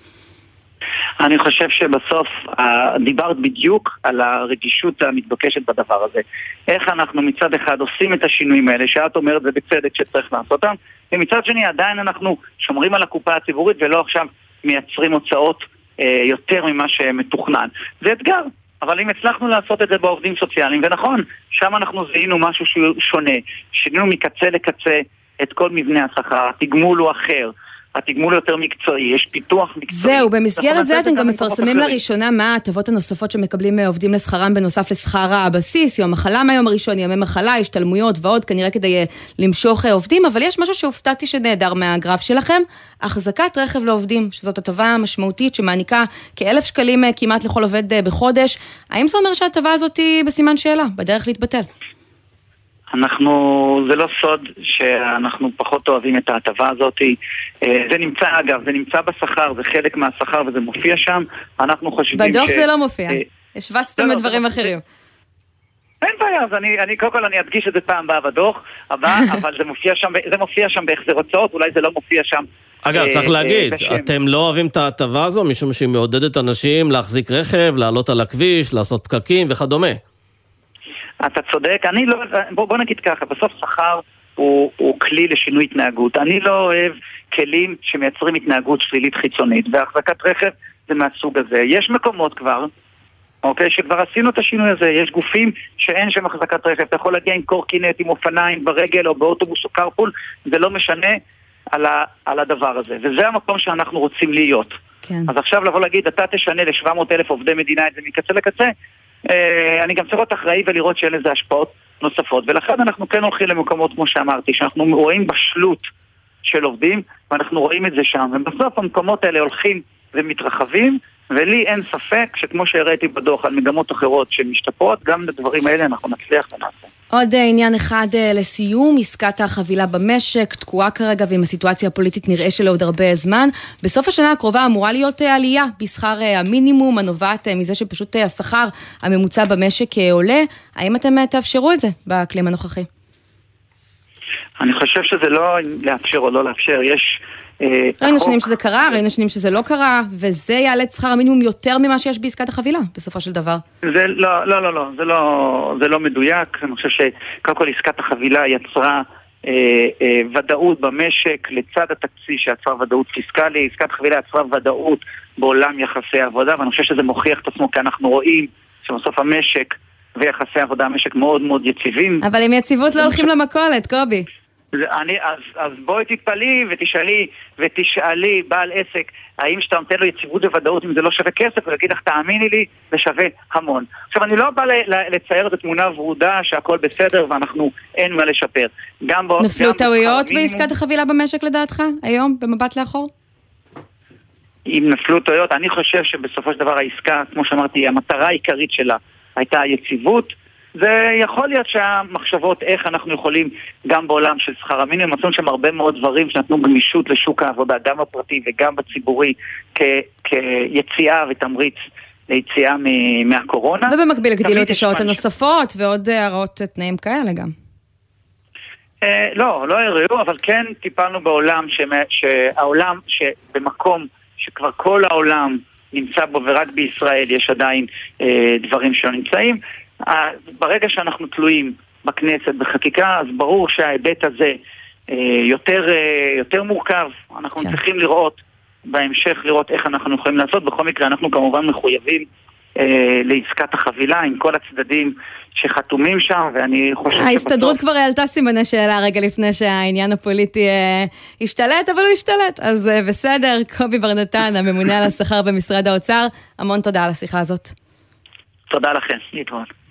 אני חושב שבסוף אה, דיברת בדיוק על הרגישות המתבקשת בדבר הזה. איך אנחנו מצד אחד עושים את השינויים האלה, שאת אומרת ובצדק שצריך לעשות אותם, ומצד שני עדיין אנחנו שומרים על הקופה הציבורית ולא עכשיו מייצרים הוצאות אה, יותר ממה שמתוכנן. זה אתגר, אבל אם הצלחנו לעשות את זה בעובדים סוציאליים, ונכון, שם אנחנו זיהינו משהו שונה, שינינו מקצה לקצה את כל מבנה השכר, התגמול הוא אחר. התגמול יותר מקצועי, יש פיתוח מקצועי. זהו, במסגרת זה אתם גם מפרסמים לראשונה מה ההטבות הנוספות שמקבלים עובדים לשכרם בנוסף לשכר הבסיס, יום מחלה מהיום הראשון, ימי מחלה, השתלמויות ועוד, כנראה כדי אה, למשוך אה, עובדים, אבל יש משהו שהופתעתי שנעדר מהגרף שלכם, החזקת רכב לעובדים, שזאת הטבה משמעותית שמעניקה כאלף שקלים אה, כמעט לכל עובד בחודש. האם זה אומר שההטבה הזאת היא בסימן שאלה, בדרך להתבטל? אנחנו, זה לא סוד שאנחנו פחות אוהבים את ההטבה הזאת. אה, זה נמצא, אגב, זה נמצא בשכר, זה חלק מהשכר וזה מופיע שם. אנחנו חושבים בדוח ש... בדוח זה לא מופיע. אה, השווצתם לא, לדברים לא, אחרים. אין בעיה, אז אני, אני קודם כל אני אדגיש את זה פעם הבאה בדוח הבא, [LAUGHS] אבל זה מופיע שם, זה מופיע שם בהחזר הוצאות, אולי זה לא מופיע שם. אגב, צריך אה, להגיד, אתם לא אוהבים את ההטבה הזו משום שהיא מעודדת אנשים להחזיק רכב, לעלות על הכביש, לעשות פקקים וכדומה. אתה צודק, אני לא, בוא, בוא נגיד ככה, בסוף שכר הוא, הוא כלי לשינוי התנהגות. אני לא אוהב כלים שמייצרים התנהגות שלילית חיצונית, והחזקת רכב זה מהסוג הזה. יש מקומות כבר, אוקיי, שכבר עשינו את השינוי הזה, יש גופים שאין שם החזקת רכב, אתה יכול להגיע עם קורקינט, עם אופניים, ברגל או באוטובוס או קרפול, זה לא משנה על, ה, על הדבר הזה, וזה המקום שאנחנו רוצים להיות. כן. אז עכשיו לבוא להגיד, אתה תשנה ל-700 אלף עובדי מדינה את זה מקצה לקצה, אני גם צריך להיות אחראי ולראות שאין לזה השפעות נוספות, ולכן אנחנו כן הולכים למקומות, כמו שאמרתי, שאנחנו רואים בשלות של עובדים, ואנחנו רואים את זה שם, ובסוף המקומות האלה הולכים ומתרחבים, ולי אין ספק שכמו שהראיתי בדוח על מגמות אחרות שמשתפרות, גם לדברים האלה אנחנו נצליח ונעשה. עוד אה, עניין אחד אה, לסיום, עסקת החבילה במשק תקועה כרגע ועם הסיטואציה הפוליטית נראה שלעוד הרבה זמן. בסוף השנה הקרובה אמורה להיות אה, עלייה בשכר המינימום הנובעת מזה שפשוט השכר הממוצע במשק עולה. האם אתם תאפשרו את זה באקלים הנוכחי? אני חושב שזה לא לאפשר או לא לאפשר, יש... ראינו שנים שזה קרה, ראינו שנים שזה לא קרה, וזה יעלה את שכר המינימום יותר ממה שיש בעסקת החבילה, בסופו של דבר. זה לא, לא, לא, לא, זה לא, זה לא מדויק. אני חושב שקודם כל עסקת החבילה יצרה אה, אה, ודאות במשק לצד התקציב שיצר ודאות פיסקלי. עסקת חבילה יצרה ודאות בעולם יחסי העבודה, ואני חושב שזה מוכיח את עצמו כי אנחנו רואים שבסוף המשק ויחסי העבודה המשק מאוד מאוד יציבים. אבל עם יציבות לא הולכים למכולת, קובי. אני, אז, אז בואי תתפלאי ותשאלי, ותשאלי בעל עסק, האם שאתה נותן לו יציבות וודאות אם זה לא שווה כסף, הוא יגיד לך, תאמיני לי, זה שווה המון. עכשיו, אני לא בא לצייר את התמונה הוורודה שהכל בסדר ואנחנו, אין מה לשפר. גם בו... נפלו טעויות בעסקת החבילה במשק לדעתך, היום, במבט לאחור? אם נפלו טעויות, אני חושב שבסופו של דבר העסקה, כמו שאמרתי, המטרה העיקרית שלה הייתה היציבות. זה יכול להיות שהמחשבות איך אנחנו יכולים גם בעולם של שכר המינימום, עשו שם הרבה מאוד דברים שנתנו גמישות לשוק העבודה, גם בפרטי וגם בציבורי, כ- כיציאה ותמריץ ליציאה מהקורונה. ובמקביל הגדילו את השעות הנוספות ועוד הערות תנאים כאלה גם. Uh, לא, לא הראו, אבל כן טיפלנו בעולם, שהעולם, שבמקום שכבר כל העולם נמצא בו ורק בישראל יש עדיין uh, דברים שלא נמצאים, ברגע שאנחנו תלויים בכנסת, בחקיקה, אז ברור שההיבט הזה אה, יותר, אה, יותר מורכב. אנחנו כן. צריכים לראות בהמשך, לראות איך אנחנו יכולים לעשות. בכל מקרה, אנחנו כמובן מחויבים אה, לעסקת החבילה עם כל הצדדים שחתומים שם, ואני חושב שבסוף... ההסתדרות כבר העלתה סימני שאלה רגע לפני שהעניין הפוליטי אה, השתלט, אבל הוא השתלט, אז אה, בסדר. קובי בר נתן, הממונה על השכר במשרד האוצר, המון תודה על השיחה הזאת. תודה לכם, להתראות.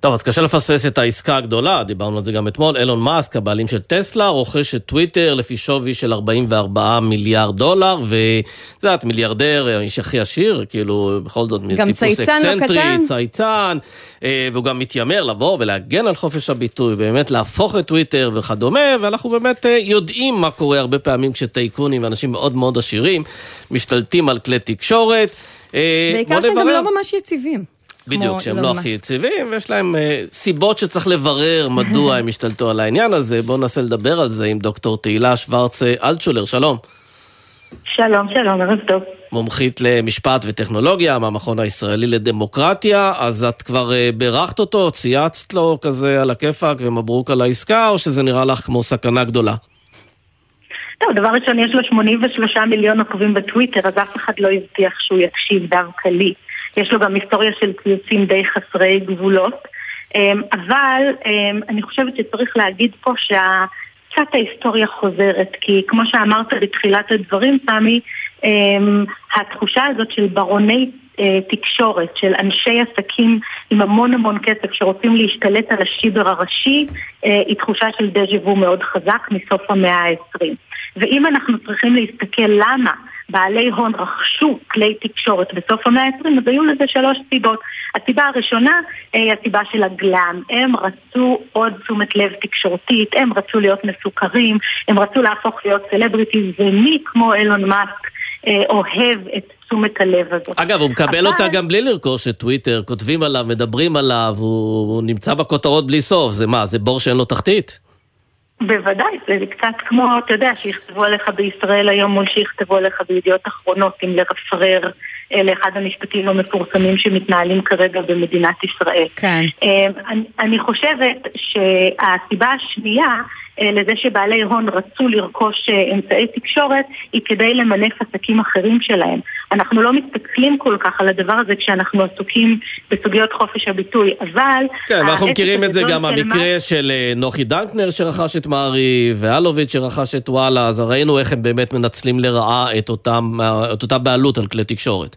טוב, אז קשה לפספס את העסקה הגדולה, דיברנו על זה גם אתמול. אילון מאסק, הבעלים של טסלה, רוכש את טוויטר לפי שווי של 44 מיליארד דולר, וזה את מיליארדר, האיש הכי עשיר, כאילו, בכל זאת, גם טיפוס צייצן לא אקצנטרי, קטן. צייצן, אה, והוא גם מתיימר לבוא ולהגן על חופש הביטוי, באמת להפוך את טוויטר וכדומה, ואנחנו באמת אה, יודעים מה קורה הרבה פעמים כשטייקונים ואנשים מאוד מאוד עשירים משתלטים על כלי תקשורת. אה, בעיקר שהם גם. לא ממש יציבים. בדיוק, שהם לא הכי. יציבים, ויש להם אה, סיבות שצריך לברר מדוע הם השתלטו על העניין הזה. בואו ננסה לדבר על זה עם דוקטור תהילה שוורץ אלטשולר, שלום. שלום, שלום, ערב טוב. מומחית למשפט וטכנולוגיה מהמכון הישראלי לדמוקרטיה, אז את כבר אה, בירכת אותו, צייצת לו כזה על הכיפאק ומברוק על העסקה, או שזה נראה לך כמו סכנה גדולה? טוב, דבר ראשון, יש לו 83 מיליון עוקבים בטוויטר, אז אף אחד לא הבטיח שהוא יקשיב דווקא לי. יש לו גם היסטוריה של ציוצים די חסרי גבולות. אמ, אבל אמ, אני חושבת שצריך להגיד פה שקצת ההיסטוריה חוזרת, כי כמו שאמרת בתחילת הדברים, סמי, אמ, התחושה הזאת של ברוני אה, תקשורת, של אנשי עסקים עם המון המון כסף שרוצים להשתלט על השיבר הראשי, אה, היא תחושה של דז'ה וו מאוד חזק מסוף המאה ה-20. ואם אנחנו צריכים להסתכל למה בעלי הון רכשו כלי תקשורת בסוף המאה ה-20, אז היו לזה שלוש סיבות. הסיבה הראשונה אה, היא הסיבה של הגלם. הם רצו עוד תשומת לב תקשורתית, הם רצו להיות מסוכרים, הם רצו להפוך להיות סלבריטיז, ומי כמו אילון מאסק אה, אוהב את תשומת הלב הזאת. אגב, הוא מקבל אבל- אותה גם בלי לרכוש את טוויטר, כותבים עליו, מדברים עליו, הוא הוא נמצא בכותרות בלי סוף. זה מה, זה בור שאין לו תחתית? בוודאי, זה קצת כמו, אתה יודע, שיכתבו עליך בישראל היום מול שיכתבו עליך בידיעות אחרונות, אם לרפרר אה, לאחד המשפטים המפורסמים שמתנהלים כרגע במדינת ישראל. כן. אה, אני, אני חושבת שהסיבה השנייה לזה שבעלי הון רצו לרכוש אה, אמצעי תקשורת היא כדי למנף עסקים אחרים שלהם. אנחנו לא מסתכלים כל כך על הדבר הזה כשאנחנו עסוקים בסוגיות חופש הביטוי, אבל... כן, ואנחנו העסק מכירים את זה גם של מהמקרה של אה, נוחי דנקנר שרכש את מעריב, ואלוביץ' שרכש את וואלה, אז ראינו איך הם באמת מנצלים לרעה את אותם- את אותה בעלות על כלי תקשורת.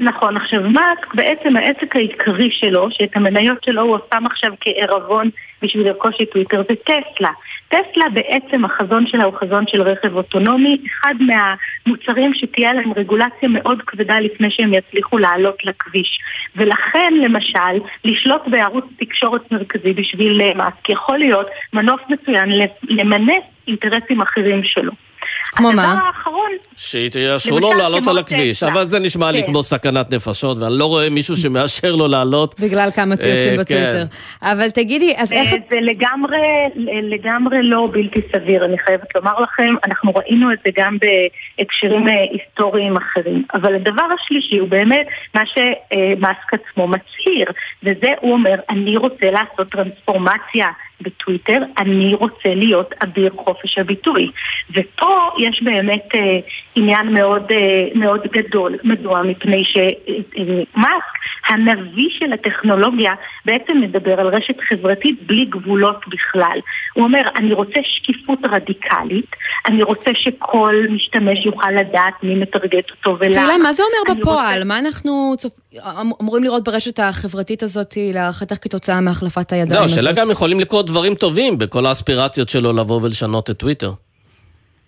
נכון, עכשיו מאסק בעצם העסק העיקרי שלו, שאת המניות שלו הוא שם עכשיו כערבון בשביל לרכוש את טוויטר, זה טסלה. טסלה בעצם החזון שלה הוא חזון של רכב אוטונומי, אחד מהמוצרים שתהיה להם רגולציה מאוד כבדה לפני שהם יצליחו לעלות לכביש. ולכן למשל, לשלוט בערוץ תקשורת מרכזי בשביל אה, מאסק יכול להיות מנוף מצוין למנף אינטרסים אחרים שלו. כמו הדבר מה? האחרון שיאשרו לו למשל, לעלות על הכביש. אבל זה נשמע לי כן. כמו סכנת נפשות, ואני לא רואה מישהו שמאשר לו לעלות. בגלל כמה ציוצים אה, בטוויטר. אבל תגידי, אז איך... אה, זה לגמרי, לגמרי לא בלתי סביר, אני חייבת לומר לכם, אנחנו ראינו את זה גם בהקשרים אה, היסטוריים אחרים. אבל הדבר השלישי הוא באמת מה שמאסק עצמו מצהיר, וזה הוא אומר, אני רוצה לעשות טרנספורמציה בטוויטר, אני רוצה להיות אביר חופש הביטוי. ופה יש באמת אה, עניין מאוד, אה, מאוד גדול. מדוע? מפני שמאסק, הנביא של הטכנולוגיה, בעצם מדבר על רשת חברתית בלי גבולות בכלל. הוא אומר, אני רוצה שקיפות רדיקלית, אני רוצה שכל משתמש יוכל לדעת מי מטרגט אותו ולמה. תהילה, מה זה אומר בפועל? רוצה- מה אנחנו צופ- אמ- אמורים לראות ברשת החברתית הזאת להערכתך כתוצאה מהחלפת הידיים זהו, הזאת? השאלה גם יכולים לקרות דברים טובים בכל האספירציות שלו לבוא ולשנות את טוויטר.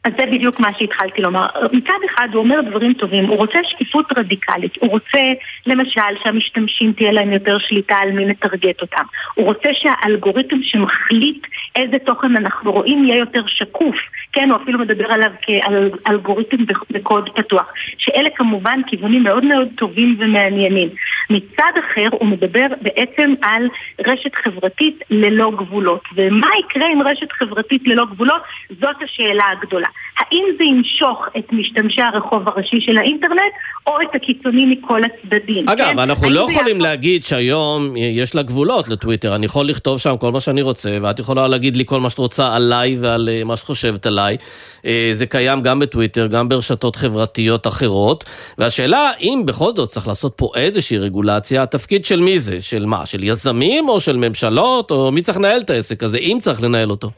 אז זה בדיוק מה שהתחלתי לומר. מצד אחד הוא אומר דברים טובים, הוא רוצה שקיפות רדיקלית, הוא רוצה למשל שהמשתמשים תהיה להם יותר שליטה על מי מטרגט אותם, הוא רוצה שהאלגוריתם שמחליט איזה תוכן אנחנו רואים יהיה יותר שקוף, כן, הוא אפילו מדבר עליו כעל אלגוריתם בקוד פתוח, שאלה כמובן כיוונים מאוד מאוד טובים ומעניינים. מצד אחר הוא מדבר בעצם על רשת חברתית ללא גבולות, ומה יקרה עם רשת חברתית ללא גבולות? זאת השאלה הגדולה. האם זה ימשוך את משתמשי הרחוב הראשי של האינטרנט, או את הקיצונים מכל הצדדים? אגב, כן? אנחנו לא יכולים יהפוך- להגיד שהיום יש לה גבולות לטוויטר. אני יכול לכתוב שם כל מה שאני רוצה, ואת יכולה להגיד לי כל מה שאת רוצה עליי ועל אה, מה שאת חושבת עליי. אה, זה קיים גם בטוויטר, גם ברשתות חברתיות אחרות. והשאלה, אם בכל זאת צריך לעשות פה איזושהי רגולציה, התפקיד של מי זה? של מה? של יזמים או של ממשלות? או מי צריך לנהל את העסק הזה, אם צריך לנהל אותו?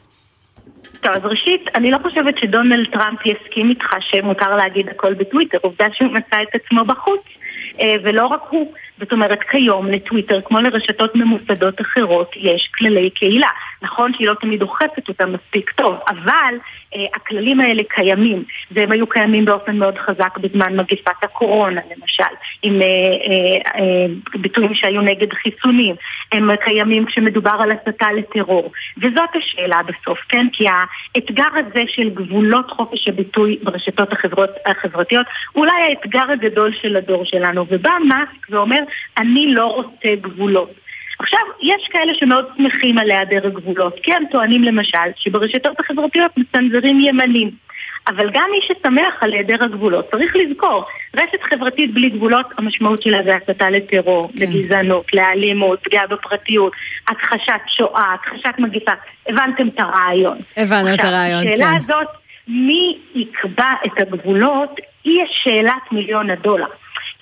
טוב, אז ראשית, אני לא חושבת שדונלד טראמפ יסכים איתך שמותר להגיד הכל בטוויטר, עובדה שהוא מצא את עצמו בחוץ. אה, ולא רק הוא. זאת אומרת, כיום לטוויטר, כמו לרשתות ממוסדות אחרות, יש כללי קהילה. נכון שהיא לא תמיד אוכפת אותם מספיק טוב, אבל אה, הכללים האלה קיימים, והם היו קיימים באופן מאוד חזק בזמן מגיפת הקורונה, למשל, עם אה, אה, אה, ביטויים שהיו נגד חיסונים. הם קיימים כשמדובר על הסתה לטרור. וזאת השאלה בסוף, כן? כי האתגר הזה של גבולות חופש הביטוי ברשתות החברות, החברתיות, אולי האתגר הגדול של הדור שלנו. ובא מאסק ואומר, אני לא רוצה גבולות. עכשיו, יש כאלה שמאוד שמחים על היעדר הגבולות, כי הם טוענים למשל שברשתות החברתיות מצנזרים ימנים. אבל גם מי ששמח על היעדר הגבולות, צריך לזכור, רשת חברתית בלי גבולות, המשמעות שלה זה הסתה לטרור, כן. לגזענות, לאלימות, פגיעה בפרטיות, הכחשת שואה, הכחשת מגיפה. הבנתם את הרעיון. הבנו את הרעיון, כן. השאלה הזאת, מי יקבע את הגבולות, היא שאלת מיליון הדולר.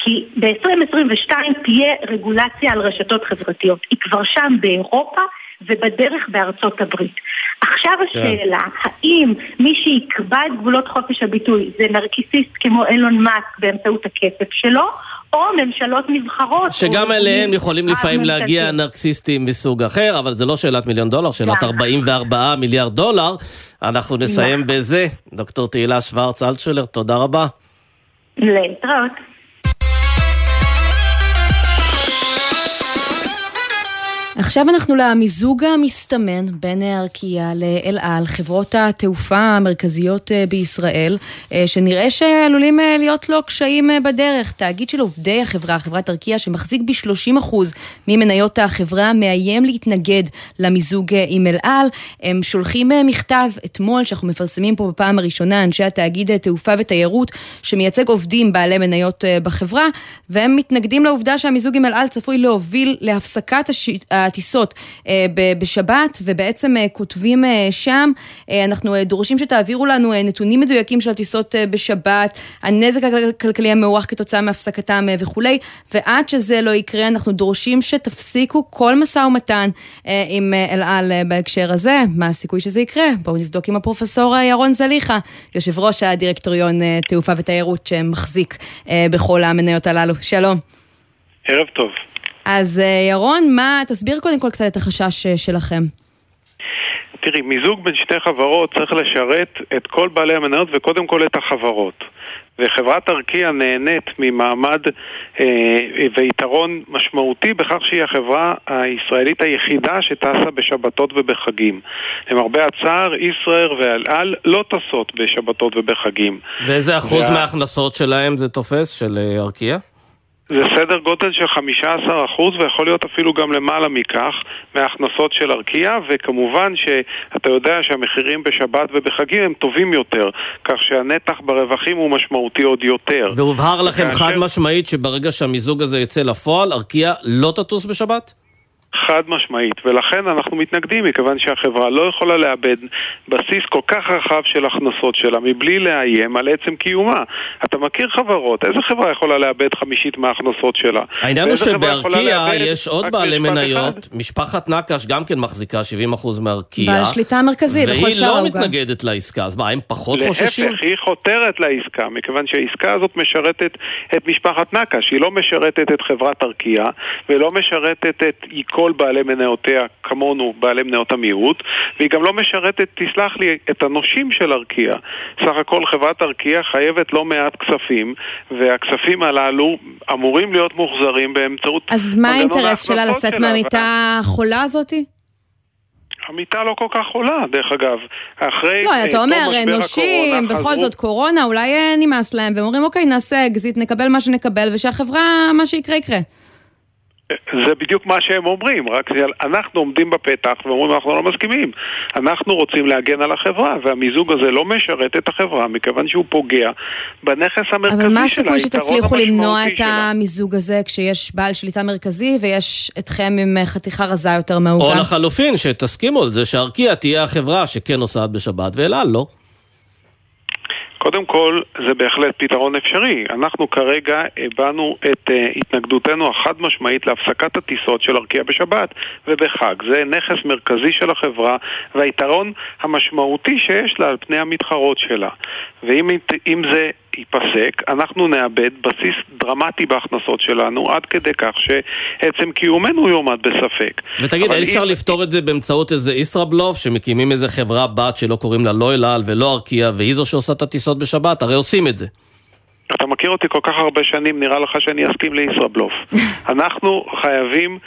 כי ב-2022 תהיה רגולציה על רשתות חברתיות. היא כבר שם באירופה ובדרך בארצות הברית. עכשיו כן. השאלה, yeah. האם מי שיקבע את גבולות חופש הביטוי זה נרקיסיסט כמו אילון מאסק באמצעות הכסף שלו, או ממשלות נבחרות. שגם אליהם יכולים לפעמים להגיע נרקסיסטים מסוג אחר, אבל זה לא שאלת מיליון דולר, שאלת 44 מיליארד דולר. אנחנו נסיים בזה. דוקטור תהילה שוורץ אלטשולר, תודה רבה. להתראות. עכשיו אנחנו למיזוג המסתמן בין ארקיע לאל על, חברות התעופה המרכזיות אה, בישראל, אה, שנראה שעלולים אה, להיות לו קשיים בדרך. תאגיד של עובדי החברה, חברת ארקיע, שמחזיק ב-30% ממניות החברה, מאיים להתנגד למיזוג עם אל על. הם שולחים מכתב אתמול, שאנחנו מפרסמים פה בפעם הראשונה, אנשי התאגיד תעופה ותיירות, שמייצג עובדים בעלי מניות בחברה, והם מתנגדים לעובדה שהמיזוג עם אל על צפוי להוביל להפסקת הש... הטיסות אה, בשבת, ובעצם אה, כותבים אה, שם, אנחנו דורשים שתעבירו לנו נתונים מדויקים של הטיסות בשבת, הנזק הכלכלי המאורך כתוצאה מהפסקתם וכולי, ועד שזה לא יקרה, אנחנו דורשים שתפסיקו כל משא ומתן עם אל על בהקשר הזה. מה הסיכוי שזה יקרה? בואו נבדוק עם הפרופסור ירון זליכה, יושב ראש הדירקטוריון תעופה ותיירות שמחזיק בכל המניות הללו. שלום. ערב טוב. אז אה, ירון, מה, תסביר קודם כל קצת את החשש אה, שלכם. תראי, מיזוג בין שתי חברות צריך לשרת את כל בעלי המניות וקודם כל את החברות. וחברת ארקיע נהנית ממעמד אה, ויתרון משמעותי בכך שהיא החברה הישראלית היחידה שטסה בשבתות ובחגים. למרבה הצער, ישראייר ואל על לא טסות בשבתות ובחגים. ואיזה אחוז וה... מההכנסות שלהם זה תופס, של אה, ארקיע? זה סדר גודל של 15% ויכול להיות אפילו גם למעלה מכך מההכנסות של ארקיע וכמובן שאתה יודע שהמחירים בשבת ובחגים הם טובים יותר כך שהנתח ברווחים הוא משמעותי עוד יותר. והובהר לכם וכאשר... חד משמעית שברגע שהמיזוג הזה יצא לפועל, ארקיע לא תטוס בשבת? חד משמעית, ולכן אנחנו מתנגדים מכיוון שהחברה לא יכולה לאבד בסיס כל כך רחב של הכנסות שלה מבלי לאיים על עצם קיומה. אתה מכיר חברות, איזה חברה יכולה לאבד חמישית מההכנסות שלה? העניין הוא שבארקיע יש עוד בעלי מניות, אחד? משפחת נקש גם כן מחזיקה 70% מארקיע. בעל שליטה המרכזי בכל שעה והיא לא מתנגדת לעסקה, אז מה, הם פחות חוששים? להפך, היא חותרת לעסקה, מכיוון שהעסקה הזאת משרתת את משפחת נקש, היא לא משרתת את חברת ארקיע ולא משרתת את כל בעלי מניותיה כמונו, בעלי מניות המיעוט, והיא גם לא משרתת, תסלח לי, את הנושים של ארקיע. סך הכל חברת ארקיע חייבת לא מעט כספים, והכספים הללו אמורים להיות מוחזרים באמצעות אז מה האינטרס שלה לצאת מהמיטה החולה הזאתי? המיטה לא כל כך חולה, דרך אגב. אחרי... לא, אתה אומר, נושים, בכל חזרו... זאת קורונה, אולי אה, נמאס להם, והם אומרים, אוקיי, נעשה אקזיט, נקבל מה שנקבל, ושהחברה, מה שיקרה, יקרה. זה בדיוק מה שהם אומרים, רק אנחנו עומדים בפתח ואומרים אנחנו לא מסכימים. אנחנו רוצים להגן על החברה, והמיזוג הזה לא משרת את החברה מכיוון שהוא פוגע בנכס המרכזי שלה, אבל מה הסיכוי שתצליחו למנוע את שלה. המיזוג הזה כשיש בעל שליטה מרכזי ויש אתכם עם חתיכה רזה יותר מהוגה? או לחלופין, שתסכימו על זה שארקיע תהיה החברה שכן נוסעת בשבת ואל על לא. קודם כל, זה בהחלט פתרון אפשרי. אנחנו כרגע הבענו את uh, התנגדותנו החד משמעית להפסקת הטיסות של ארקיע בשבת ובחג. זה נכס מרכזי של החברה והיתרון המשמעותי שיש לה על פני המתחרות שלה. ואם זה ייפסק, אנחנו נאבד בסיס דרמטי בהכנסות שלנו, עד כדי כך שעצם קיומנו יועמד בספק. ותגיד, אין אפשר לפתור את זה באמצעות איזה ישראבלוף, שמקימים איזה חברה בת שלא קוראים לה לא אל על ולא ארקיע, והיא זו שעושה את הטיסות בשבת? הרי עושים את זה. אתה מכיר אותי כל כך הרבה שנים, נראה לך שאני אסכים לישראבלוף. [LAUGHS] אנחנו חייבים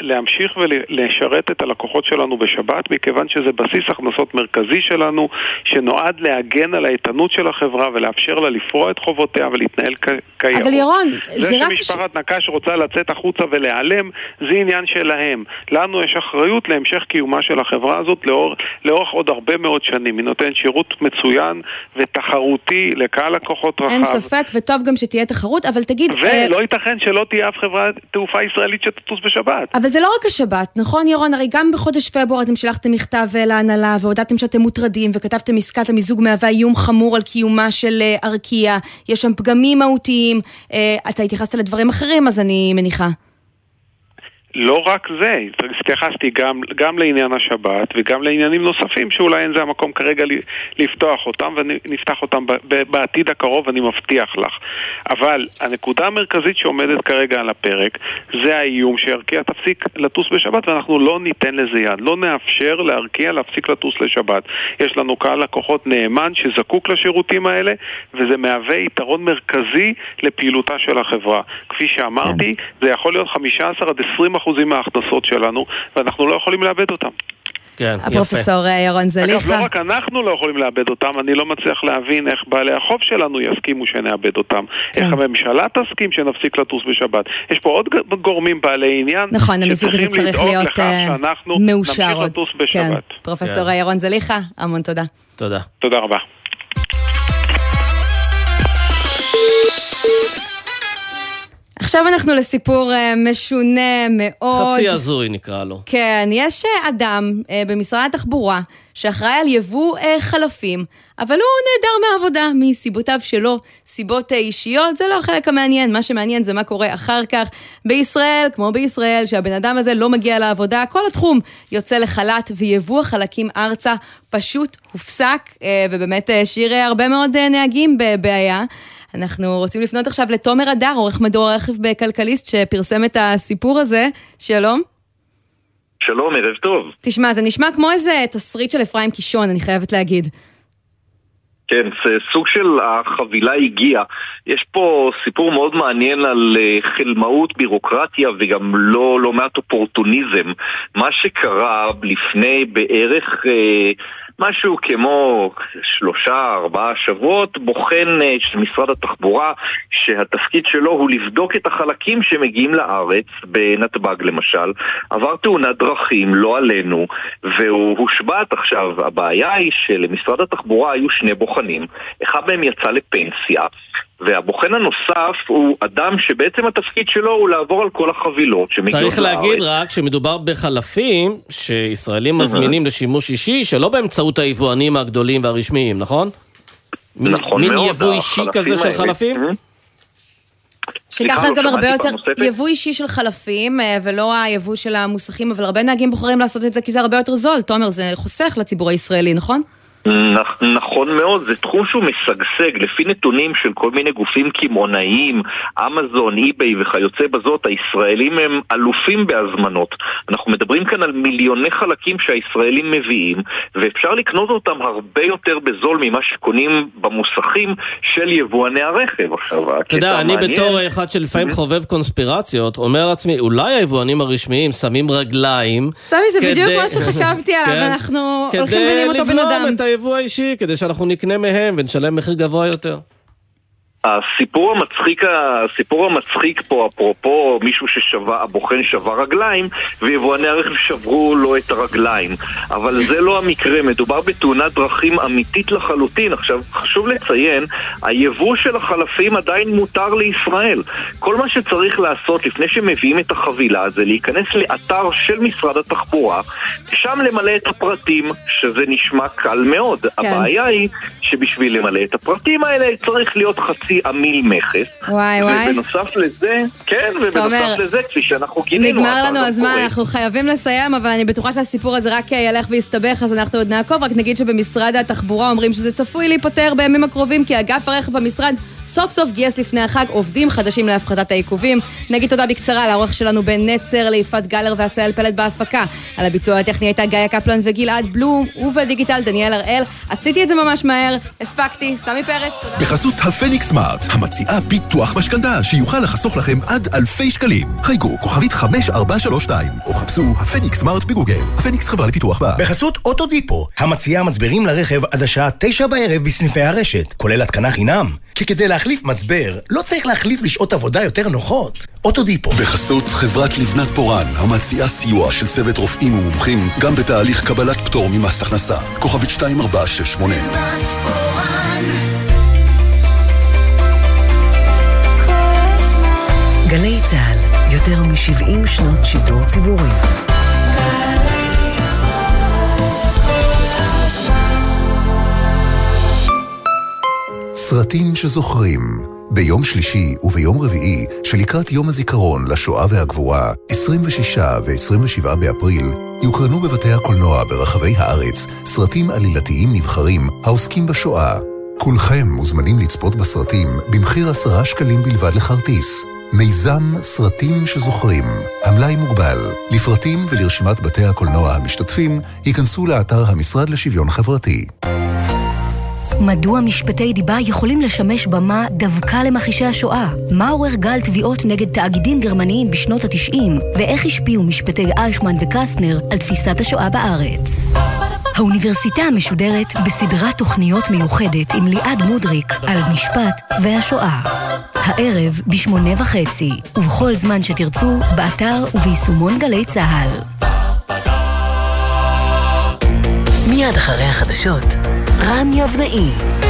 להמשיך ולשרת את הלקוחות שלנו בשבת, מכיוון שזה בסיס הכנסות מרכזי שלנו, שנועד להגן על האיתנות של החברה ולאפשר לה לפרוע את חובותיה ולהתנהל כיאות. אבל ירון, זה, זה רק... זה שמשפחת נקש רוצה לצאת החוצה ולהיעלם, זה עניין שלהם. לנו יש אחריות להמשך קיומה של החברה הזאת לאור, לאורך עוד הרבה מאוד שנים. היא נותנת שירות מצוין ותחרותי לקהל לקוחות רחב. אין ספק, וטוב גם שתהיה תחרות, אבל תגיד... ולא uh... ייתכן שלא תהיה אף חברת תעופה ישראלית שתטוס בשבת. השבת. אבל זה לא רק השבת, נכון ירון? הרי גם בחודש פברואר אתם שלחתם מכתב אה, להנהלה והודעתם שאתם מוטרדים וכתבתם עסקת המיזוג מהווה איום חמור על קיומה של אה, ארקיע. יש שם פגמים מהותיים. אה, אתה התייחסת לדברים אחרים, אז אני מניחה. לא רק זה, התייחסתי גם, גם לעניין השבת וגם לעניינים נוספים שאולי אין זה המקום כרגע לפתוח אותם ונפתח אותם בעתיד הקרוב, אני מבטיח לך. אבל הנקודה המרכזית שעומדת כרגע על הפרק זה האיום שארקיע תפסיק לטוס בשבת ואנחנו לא ניתן לזה יד. לא נאפשר לארקיע להפסיק לטוס לשבת. יש לנו קהל לקוחות נאמן שזקוק לשירותים האלה וזה מהווה יתרון מרכזי לפעילותה של החברה. כפי שאמרתי, כן. זה יכול להיות 15 עד 20 אחוזים מההכנסות שלנו, ואנחנו לא יכולים לאבד אותם. כן, יפה. הפרופסור אה, ירון זליכה. אגב, לא רק אנחנו לא יכולים לאבד אותם, אני לא מצליח להבין איך בעלי החוב שלנו יסכימו שנאבד אותם. כן. איך הממשלה תסכים שנפסיק לטוס בשבת. יש פה עוד גורמים בעלי עניין, נכון, המיזוג הזה צריך להיות אה, מאושר עוד. לטוס בשבת. כן. פרופסור כן. ירון זליכה, המון תודה. תודה. תודה רבה. עכשיו אנחנו לסיפור uh, משונה מאוד. חצי הזוי נקרא לו. כן, יש uh, אדם uh, במשרד התחבורה שאחראי על יבוא חלפים, אבל הוא נעדר מהעבודה מסיבותיו שלו, סיבות אישיות, זה לא החלק המעניין, מה שמעניין זה מה קורה אחר כך בישראל, כמו בישראל, שהבן אדם הזה לא מגיע לעבודה, כל התחום יוצא לחל"ת ויבוא החלקים ארצה פשוט הופסק, ובאמת השאיר הרבה מאוד נהגים בבעיה. אנחנו רוצים לפנות עכשיו לתומר אדר, עורך מדור הרכב בכלכליסט, שפרסם את הסיפור הזה. שלום. שלום, ערב טוב. תשמע, זה נשמע כמו איזה תסריט של אפרים קישון, אני חייבת להגיד. כן, זה סוג של החבילה הגיעה. יש פה סיפור מאוד מעניין על אה, חלמאות, בירוקרטיה וגם לא, לא מעט אופורטוניזם. מה שקרה לפני בערך... אה, משהו כמו שלושה, ארבעה שבועות, בוחן אה, של משרד התחבורה שהתפקיד שלו הוא לבדוק את החלקים שמגיעים לארץ, בנתב"ג למשל, עבר תאונת דרכים, לא עלינו, והוא הושבת עכשיו. הבעיה היא שלמשרד התחבורה היו שני בוחנים, אחד מהם יצא לפנסיה, והבוחן הנוסף הוא אדם שבעצם התפקיד שלו הוא לעבור על כל החבילות שמגיעות לארץ. צריך להגיד רק שמדובר בחלפים שישראלים מזמינים לשימוש אישי, שלא באמצעות היבואנים הגדולים והרשמיים, נכון? נכון מאוד. מין יבוא אישי כזה של חלפים? שככה גם הרבה יותר, יבוא אישי של חלפים אה, ולא היבוא של המוסכים, אבל הרבה נהגים בוחרים לעשות את זה כי זה הרבה יותר זול. תומר, זה חוסך לציבור הישראלי, נכון? נכון מאוד, זה תחום שהוא משגשג, לפי נתונים של כל מיני גופים קמעונאיים, אמזון, אי-ביי וכיוצא בזאת, הישראלים הם אלופים בהזמנות. אנחנו מדברים כאן על מיליוני חלקים שהישראלים מביאים, ואפשר לקנות אותם הרבה יותר בזול ממה שקונים במוסכים של יבואני הרכב. עכשיו, אתה יודע, אני בתור אחד שלפעמים חובב קונספירציות, אומר לעצמי, אולי היבואנים הרשמיים שמים רגליים. סמי, זה בדיוק מה שחשבתי [LAUGHS] עליו, כן. אנחנו הולכים ובנים אותו בן אדם. היבוא האישי, כדי שאנחנו נקנה מהם ונשלם מחיר גבוה יותר. הסיפור המצחיק, הסיפור המצחיק פה, אפרופו מישהו ששבר, הבוחן שבר רגליים, ויבואני הרכב שברו לו את הרגליים. אבל זה לא המקרה, מדובר בתאונת דרכים אמיתית לחלוטין. עכשיו, חשוב לציין, היבוא של החלפים עדיין מותר לישראל. כל מה שצריך לעשות לפני שמביאים את החבילה זה להיכנס לאתר של משרד התחבורה, שם למלא את הפרטים, שזה נשמע קל מאוד. כן. הבעיה היא שבשביל למלא את הפרטים האלה צריך להיות חצי להוציא עמיל מכס. וואי וואי. ובנוסף לזה, כן, ובנוסף לזה, כפי שאנחנו גילינו... נגמר לנו הזמן, אנחנו חייבים לסיים, אבל אני בטוחה שהסיפור הזה רק ילך ויסתבך, אז אנחנו עוד נעקוב. רק נגיד שבמשרד התחבורה אומרים שזה צפוי להיפתר בימים הקרובים, כי אגף הרכב במשרד סוף סוף גייס לפני החג עובדים חדשים להפחתת העיכובים. נגיד תודה בקצרה לעורך שלנו בן נצר, ליפעת גלר ועשהאל פלד בהפקה. על הביצוע הטכני הייתה גיא קפלן וגלעד בלום, ובדיגיטל דניאל הראל. עשיתי את זה ממש מהר, הספקתי, סמי פרץ, תודה. בחסות הפניקס סמארט, המציעה ביטוח משכנתה שיוכל לחסוך לכם עד אלפי שקלים. חייגו כוכבית 5432 או חפשו הפניקס סמארט בגוגל. הפניקס חברה לפיתוח בה. בחסות אוטודיפו, המציעה מצברים לרכב עד השעה תשע בערב בסניפי הרשת, כולל התקנה חינם. כי כדי להחליף מצבר, לא צריך להחליף לשעות עבודה יותר נוחות. אוטודיפו. בחסות חברת לבנת פורן, המציעה סיוע של צוות רופאים ומומחים, גם בתהליך קבלת פטור ממס הכנסה. כוכבית 2468 גלי צה"ל, יותר מ-70 שנות שידור ציבורי. סרטים שזוכרים ביום שלישי וביום רביעי שלקראת יום הזיכרון לשואה והגבורה, 26 ו-27 באפריל, יוקרנו בבתי הקולנוע ברחבי הארץ סרטים עלילתיים נבחרים העוסקים בשואה. כולכם מוזמנים לצפות בסרטים במחיר עשרה שקלים בלבד לכרטיס. מיזם סרטים שזוכרים, המלאי מוגבל. לפרטים ולרשימת בתי הקולנוע המשתתפים, ייכנסו לאתר המשרד לשוויון חברתי. מדוע משפטי דיבה יכולים לשמש במה דווקא למכחישי השואה? מה עורר גל תביעות נגד תאגידים גרמניים בשנות התשעים, ואיך השפיעו משפטי אייכמן וקסטנר על תפיסת השואה בארץ? האוניברסיטה המשודרת בסדרת תוכניות מיוחדת עם ליעד מודריק על משפט והשואה. הערב בשמונה וחצי, ובכל זמן שתרצו, באתר וביישומון גלי צה"ל. מיד אחרי החדשות, רן יבנאי.